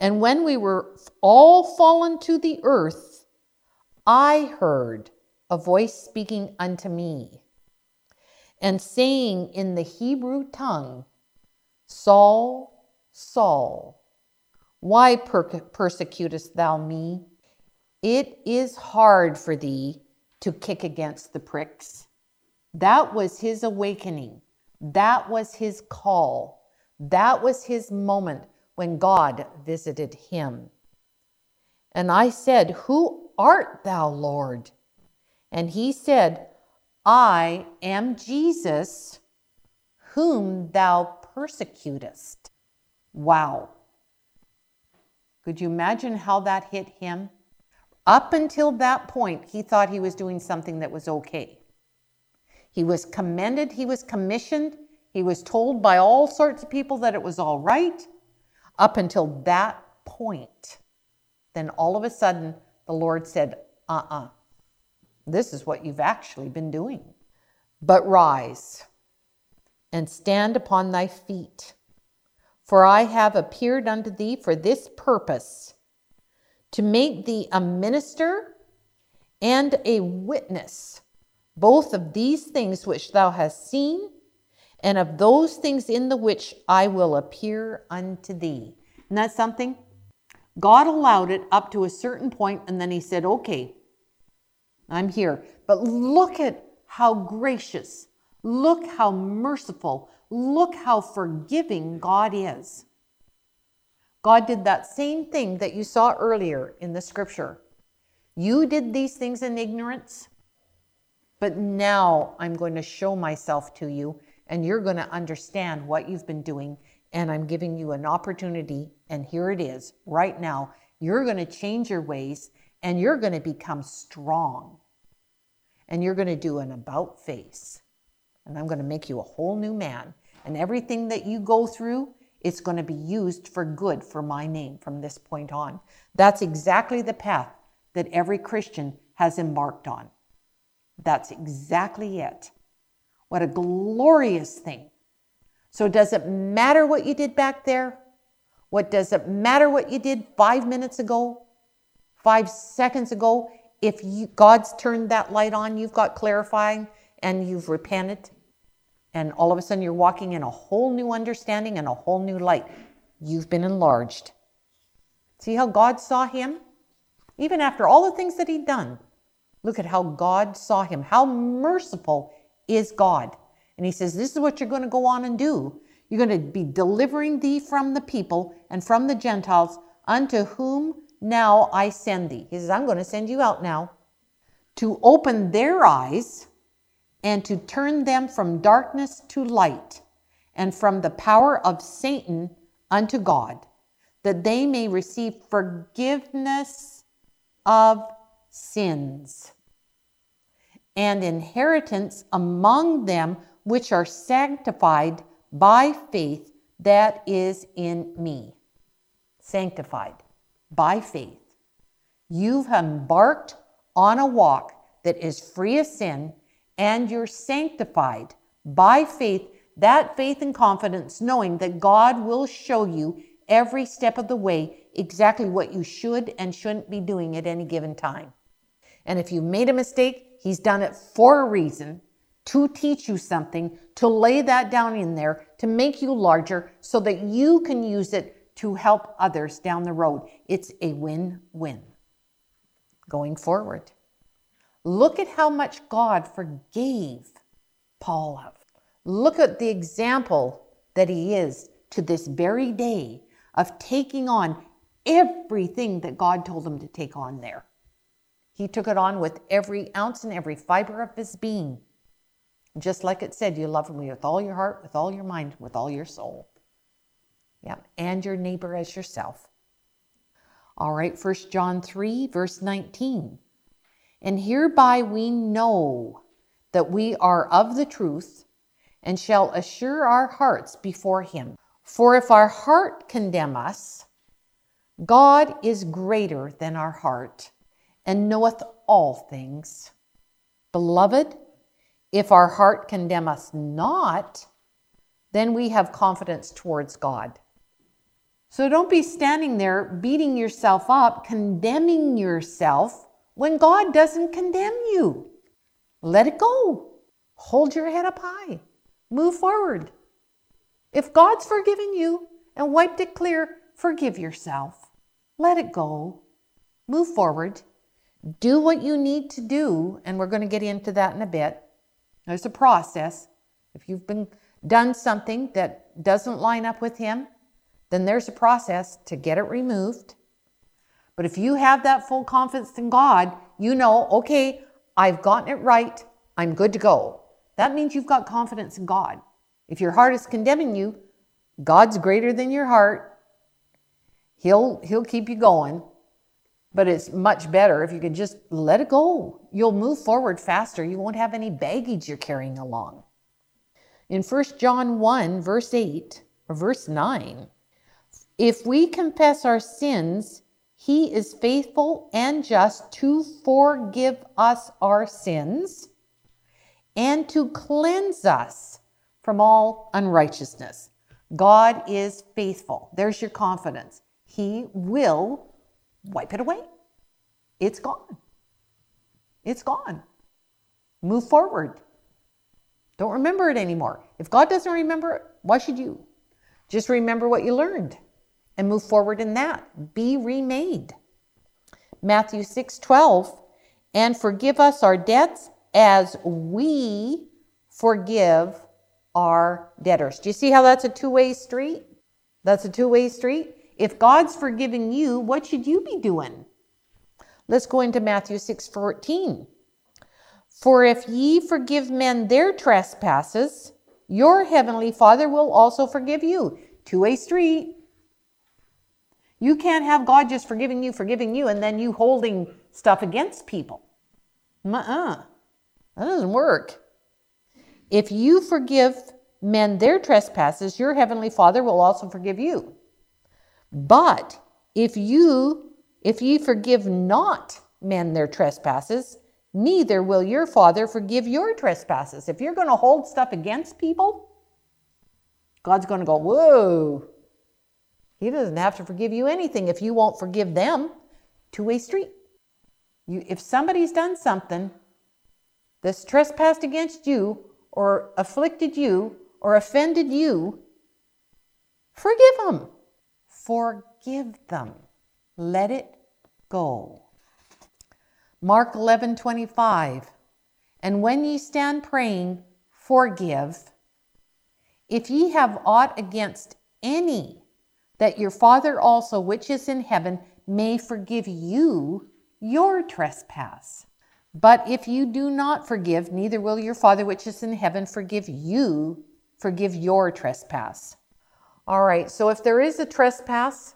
And when we were all fallen to the earth, I heard a voice speaking unto me and saying in the Hebrew tongue, Saul, Saul, why per- persecutest thou me? It is hard for thee to kick against the pricks. That was his awakening. That was his call. That was his moment when God visited him. And I said, Who art thou, Lord? And he said, I am Jesus, whom thou persecutest. Wow. Could you imagine how that hit him? Up until that point, he thought he was doing something that was okay. He was commended, he was commissioned, he was told by all sorts of people that it was all right. Up until that point, then all of a sudden, the Lord said, uh uh-uh, uh, this is what you've actually been doing. But rise and stand upon thy feet, for I have appeared unto thee for this purpose to make thee a minister and a witness, both of these things which thou hast seen, and of those things in the which I will appear unto thee. And that's something? God allowed it up to a certain point, and then He said, Okay, I'm here. But look at how gracious, look how merciful, look how forgiving God is. God did that same thing that you saw earlier in the scripture. You did these things in ignorance, but now I'm going to show myself to you, and you're going to understand what you've been doing. And I'm giving you an opportunity, and here it is right now. You're going to change your ways, and you're going to become strong. And you're going to do an about face. And I'm going to make you a whole new man. And everything that you go through, it's going to be used for good for my name from this point on. That's exactly the path that every Christian has embarked on. That's exactly it. What a glorious thing. So, does it matter what you did back there? What does it matter what you did five minutes ago, five seconds ago? If you, God's turned that light on, you've got clarifying and you've repented, and all of a sudden you're walking in a whole new understanding and a whole new light. You've been enlarged. See how God saw him? Even after all the things that he'd done, look at how God saw him. How merciful is God. And he says, This is what you're going to go on and do. You're going to be delivering thee from the people and from the Gentiles, unto whom now I send thee. He says, I'm going to send you out now to open their eyes and to turn them from darkness to light and from the power of Satan unto God, that they may receive forgiveness of sins and inheritance among them which are sanctified by faith that is in me. Sanctified by faith. You've embarked on a walk that is free of sin and you're sanctified by faith, that faith and confidence, knowing that God will show you every step of the way exactly what you should and shouldn't be doing at any given time. And if you've made a mistake, He's done it for a reason to teach you something, to lay that down in there, to make you larger so that you can use it to help others down the road. It's a win win going forward. Look at how much God forgave Paul of. Look at the example that he is to this very day of taking on everything that God told him to take on there. He took it on with every ounce and every fiber of his being. Just like it said, you love me with all your heart, with all your mind, with all your soul. Yeah, and your neighbor as yourself. All right, First John 3, verse 19. And hereby we know that we are of the truth and shall assure our hearts before him. For if our heart condemn us, God is greater than our heart and knoweth all things. Beloved, if our heart condemn us not, then we have confidence towards God. So don't be standing there beating yourself up, condemning yourself when God doesn't condemn you. Let it go. Hold your head up high. Move forward. If God's forgiven you and wiped it clear, forgive yourself. Let it go. Move forward. Do what you need to do, and we're going to get into that in a bit. There's a process. If you've been done something that doesn't line up with him, then there's a process to get it removed. But if you have that full confidence in God, you know, okay, I've gotten it right. I'm good to go. That means you've got confidence in God. If your heart is condemning you, God's greater than your heart. He'll he'll keep you going. But it's much better if you can just let it go. You'll move forward faster. You won't have any baggage you're carrying along. In 1 John 1, verse 8, or verse 9, if we confess our sins, he is faithful and just to forgive us our sins and to cleanse us from all unrighteousness. God is faithful. There's your confidence. He will wipe it away. It's gone. It's gone. Move forward. Don't remember it anymore. If God doesn't remember it, why should you? Just remember what you learned and move forward in that. Be remade. Matthew 6 12, and forgive us our debts as we forgive our debtors. Do you see how that's a two way street? That's a two way street. If God's forgiving you, what should you be doing? Let's go into Matthew 6 14. For if ye forgive men their trespasses, your heavenly Father will also forgive you. Two way street. You can't have God just forgiving you, forgiving you, and then you holding stuff against people. Uh-uh. That doesn't work. If you forgive men their trespasses, your heavenly Father will also forgive you. But if you, if ye forgive not men their trespasses, neither will your Father forgive your trespasses. If you're going to hold stuff against people, God's going to go, whoa. He doesn't have to forgive you anything if you won't forgive them. Two way street. You, if somebody's done something that's trespassed against you or afflicted you or offended you, forgive them. Forgive them. Let it go. Mark 11 25. And when ye stand praying, forgive. If ye have aught against any, that your Father also, which is in heaven, may forgive you your trespass. But if you do not forgive, neither will your Father, which is in heaven, forgive you, forgive your trespass. All right, so if there is a trespass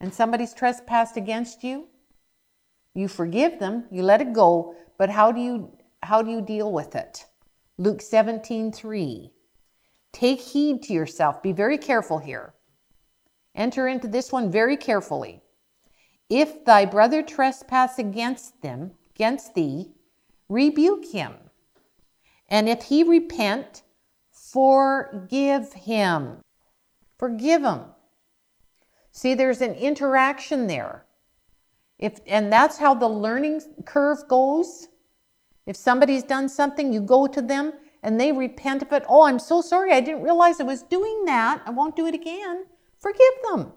and somebody's trespassed against you, you forgive them, you let it go, but how do you how do you deal with it? Luke 17, 3. Take heed to yourself. Be very careful here. Enter into this one very carefully. If thy brother trespass against them, against thee, rebuke him. And if he repent, forgive him. Forgive him. See, there's an interaction there. If, and that's how the learning curve goes. If somebody's done something, you go to them and they repent of it. Oh, I'm so sorry. I didn't realize I was doing that. I won't do it again. Forgive them.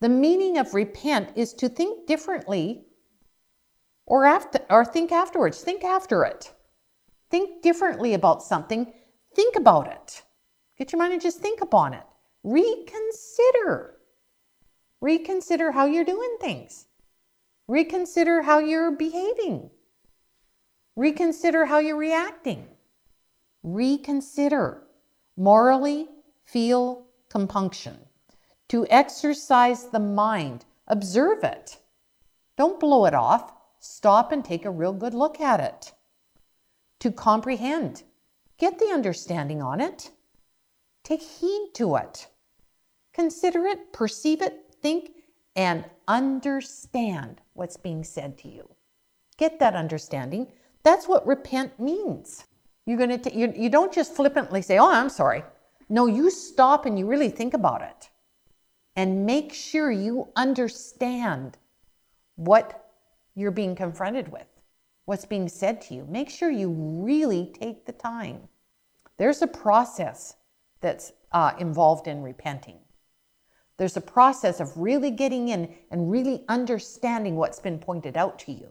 The meaning of repent is to think differently or after or think afterwards. Think after it. Think differently about something. Think about it. Get your mind and just think upon it. Reconsider. Reconsider how you're doing things. Reconsider how you're behaving. Reconsider how you're reacting. Reconsider. Morally feel compunction. To exercise the mind, observe it. Don't blow it off. Stop and take a real good look at it. To comprehend, get the understanding on it. Take heed to it. Consider it, perceive it, think, and understand what's being said to you. Get that understanding. That's what repent means. You're going to t- you, you don't just flippantly say, "Oh, I'm sorry." No, you stop and you really think about it. And make sure you understand what you're being confronted with, what's being said to you. Make sure you really take the time. There's a process that's uh, involved in repenting. There's a process of really getting in and really understanding what's been pointed out to you.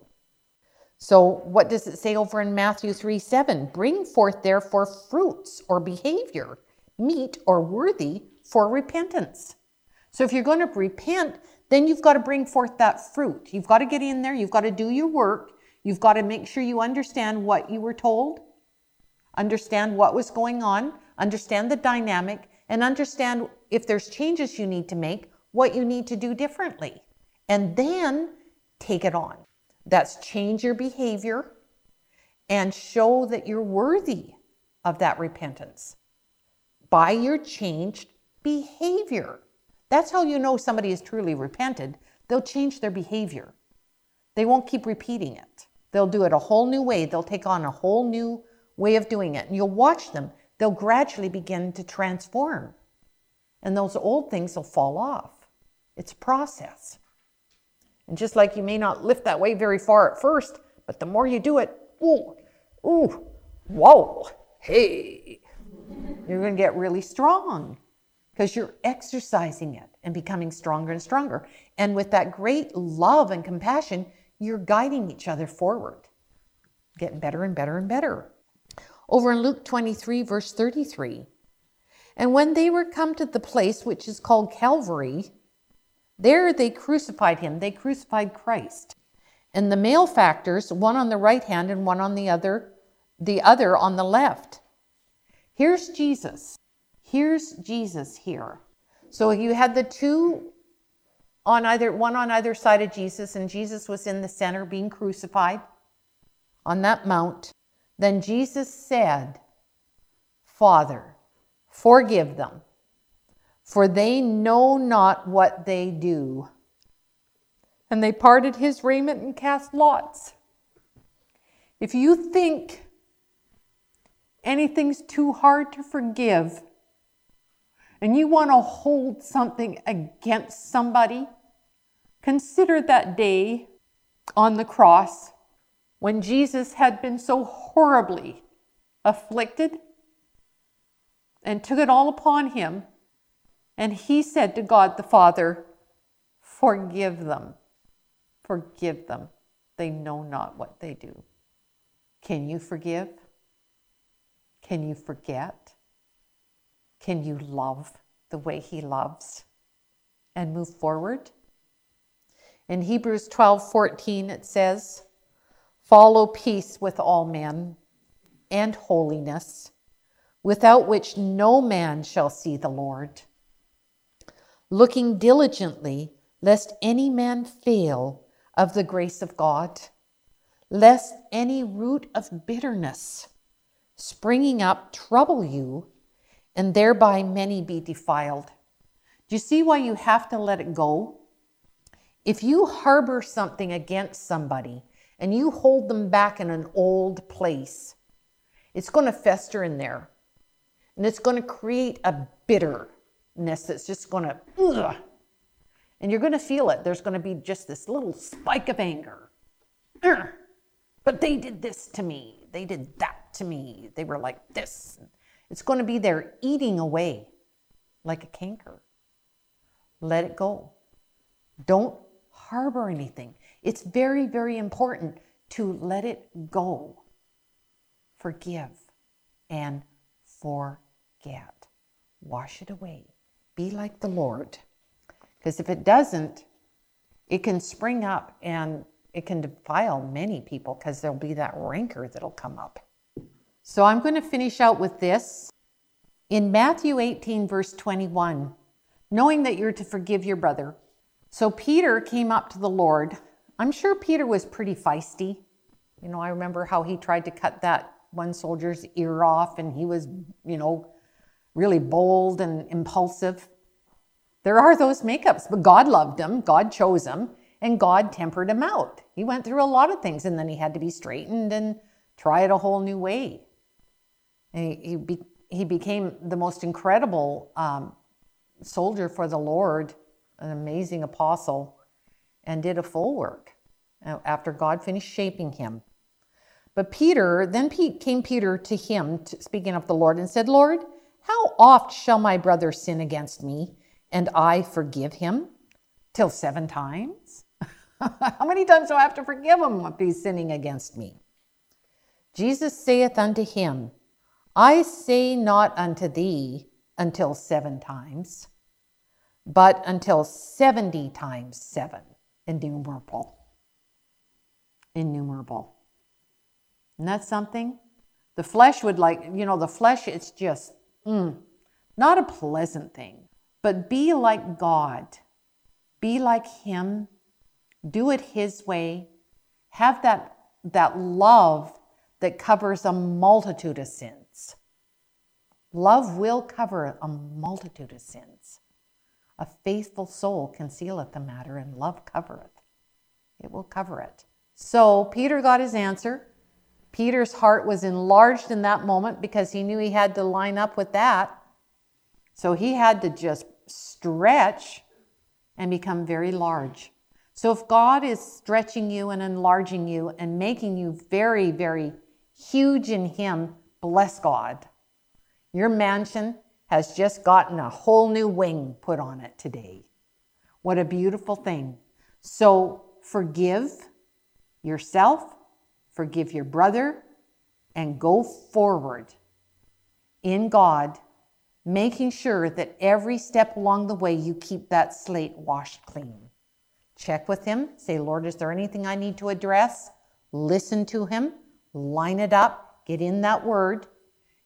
So, what does it say over in Matthew 3 7? Bring forth therefore fruits or behavior, meet or worthy for repentance. So, if you're going to repent, then you've got to bring forth that fruit. You've got to get in there, you've got to do your work, you've got to make sure you understand what you were told, understand what was going on, understand the dynamic, and understand if there's changes you need to make, what you need to do differently. And then take it on. That's change your behavior and show that you're worthy of that repentance by your changed behavior. That's how you know somebody is truly repented. They'll change their behavior. They won't keep repeating it. They'll do it a whole new way. They'll take on a whole new way of doing it. And you'll watch them they'll gradually begin to transform. And those old things will fall off. It's a process. And just like you may not lift that weight very far at first, but the more you do it, ooh, ooh, whoa, hey, you're going to get really strong because you're exercising it and becoming stronger and stronger. And with that great love and compassion, you're guiding each other forward, getting better and better and better over in Luke 23, verse 33. And when they were come to the place which is called Calvary, There they crucified him, they crucified Christ. And the malefactors, one on the right hand and one on the other, the other on the left. Here's Jesus. Here's Jesus here. So you had the two on either one on either side of Jesus, and Jesus was in the center being crucified on that mount. Then Jesus said, Father, forgive them, for they know not what they do. And they parted his raiment and cast lots. If you think anything's too hard to forgive, and you want to hold something against somebody, consider that day on the cross when Jesus had been so horribly afflicted and took it all upon him. And he said to God the Father, Forgive them, forgive them. They know not what they do. Can you forgive? Can you forget? Can you love the way He loves and move forward? In Hebrews 12 14, it says, Follow peace with all men and holiness, without which no man shall see the Lord. Looking diligently, lest any man fail of the grace of God, lest any root of bitterness springing up trouble you and thereby many be defiled. Do you see why you have to let it go? If you harbor something against somebody and you hold them back in an old place, it's going to fester in there. And it's going to create a bitterness that's just going to, ugh, and you're going to feel it. There's going to be just this little spike of anger. But they did this to me. They did that to me. They were like this. It's going to be there eating away like a canker. Let it go. Don't harbor anything. It's very, very important to let it go. Forgive and forget. Wash it away. Be like the Lord. Because if it doesn't, it can spring up and it can defile many people because there'll be that rancor that'll come up. So I'm going to finish out with this. In Matthew 18, verse 21, knowing that you're to forgive your brother. So Peter came up to the Lord. I'm sure Peter was pretty feisty. You know, I remember how he tried to cut that one soldier's ear off, and he was, you know, really bold and impulsive. There are those makeups, but God loved him, God chose him, and God tempered him out. He went through a lot of things, and then he had to be straightened and try it a whole new way. And he, he, be, he became the most incredible um, soldier for the Lord, an amazing apostle, and did a full work uh, after God finished shaping him. But Peter, then came Peter to him, to, speaking of the Lord, and said, Lord, how oft shall my brother sin against me, and I forgive him? Till seven times? how many times do I have to forgive him if he's sinning against me? Jesus saith unto him, I say not unto thee until seven times, but until 70 times seven, innumerable. Innumerable. And that's something? The flesh would like, you know, the flesh, it's just mm, not a pleasant thing. But be like God. Be like Him. Do it His way. Have that, that love that covers a multitude of sins. Love will cover a multitude of sins. A faithful soul concealeth the matter, and love covereth. It will cover it. So Peter got his answer. Peter's heart was enlarged in that moment because he knew he had to line up with that. So he had to just stretch and become very large. So if God is stretching you and enlarging you and making you very, very huge in Him, bless God. Your mansion has just gotten a whole new wing put on it today. What a beautiful thing. So forgive yourself, forgive your brother, and go forward in God making sure that every step along the way you keep that slate washed clean. Check with Him, say, Lord, is there anything I need to address? Listen to Him, line it up, get in that word.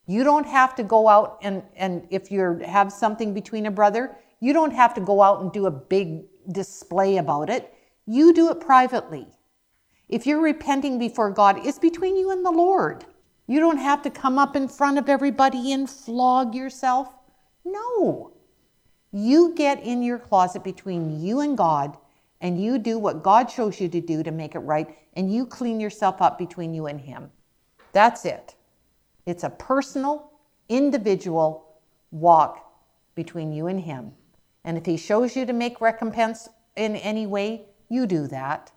You don't have to go out and, and if you have something between a brother, you don't have to go out and do a big display about it. You do it privately. If you're repenting before God, it's between you and the Lord. You don't have to come up in front of everybody and flog yourself. No. You get in your closet between you and God and you do what God shows you to do to make it right and you clean yourself up between you and Him. That's it. It's a personal, individual walk between you and Him. And if He shows you to make recompense in any way, you do that.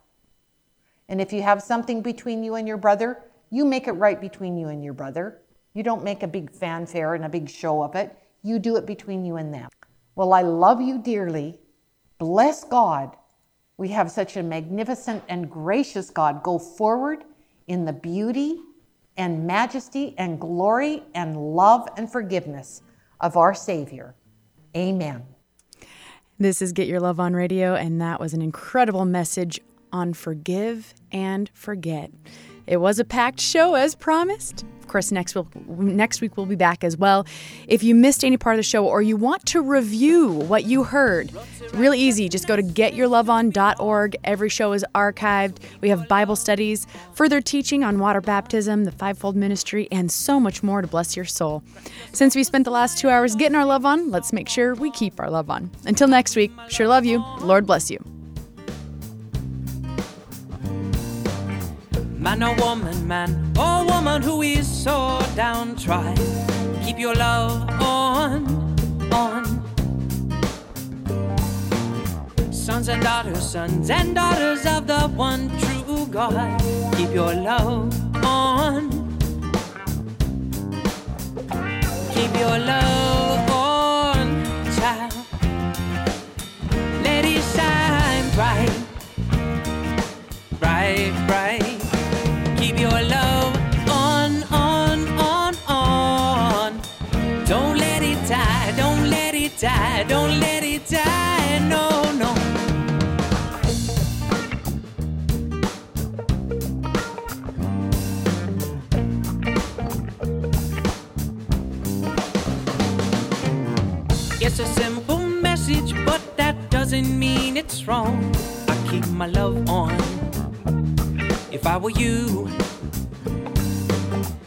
And if you have something between you and your brother, you make it right between you and your brother. You don't make a big fanfare and a big show of it. You do it between you and them. Well, I love you dearly. Bless God. We have such a magnificent and gracious God. Go forward in the beauty and majesty and glory and love and forgiveness of our Savior. Amen. This is Get Your Love on Radio, and that was an incredible message on forgive and forget. It was a packed show as promised. Of course, next week, next week we'll be back as well. If you missed any part of the show or you want to review what you heard, really easy. Just go to getyourloveon.org. Every show is archived. We have Bible studies, further teaching on water baptism, the fivefold ministry, and so much more to bless your soul. Since we spent the last two hours getting our love on, let's make sure we keep our love on. Until next week, sure love you. Lord bless you. Man or woman, man or woman who is so downtrodden, keep your love on, on. Sons and daughters, sons and daughters of the one true God, keep your love on. Keep your love on, child. Let it shine bright, bright, bright. Keep your love on, on, on, on. Don't let it die, don't let it die, don't let it die, no, no. It's a simple message, but that doesn't mean it's wrong. I keep my love on if I were you.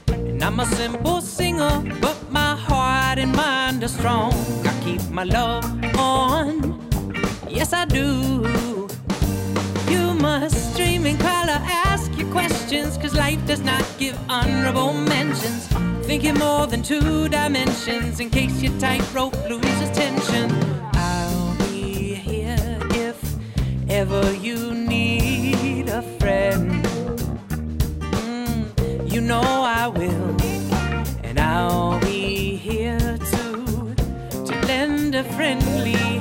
And I'm a simple singer, but my heart and mind are strong. I keep my love on, yes I do. You must dream in color, ask your questions, cause life does not give honorable mentions. Thinking more than two dimensions in case your tightrope loses tension. I'll be here if ever you need a friend. Know I will, and I'll be here to to lend a friendly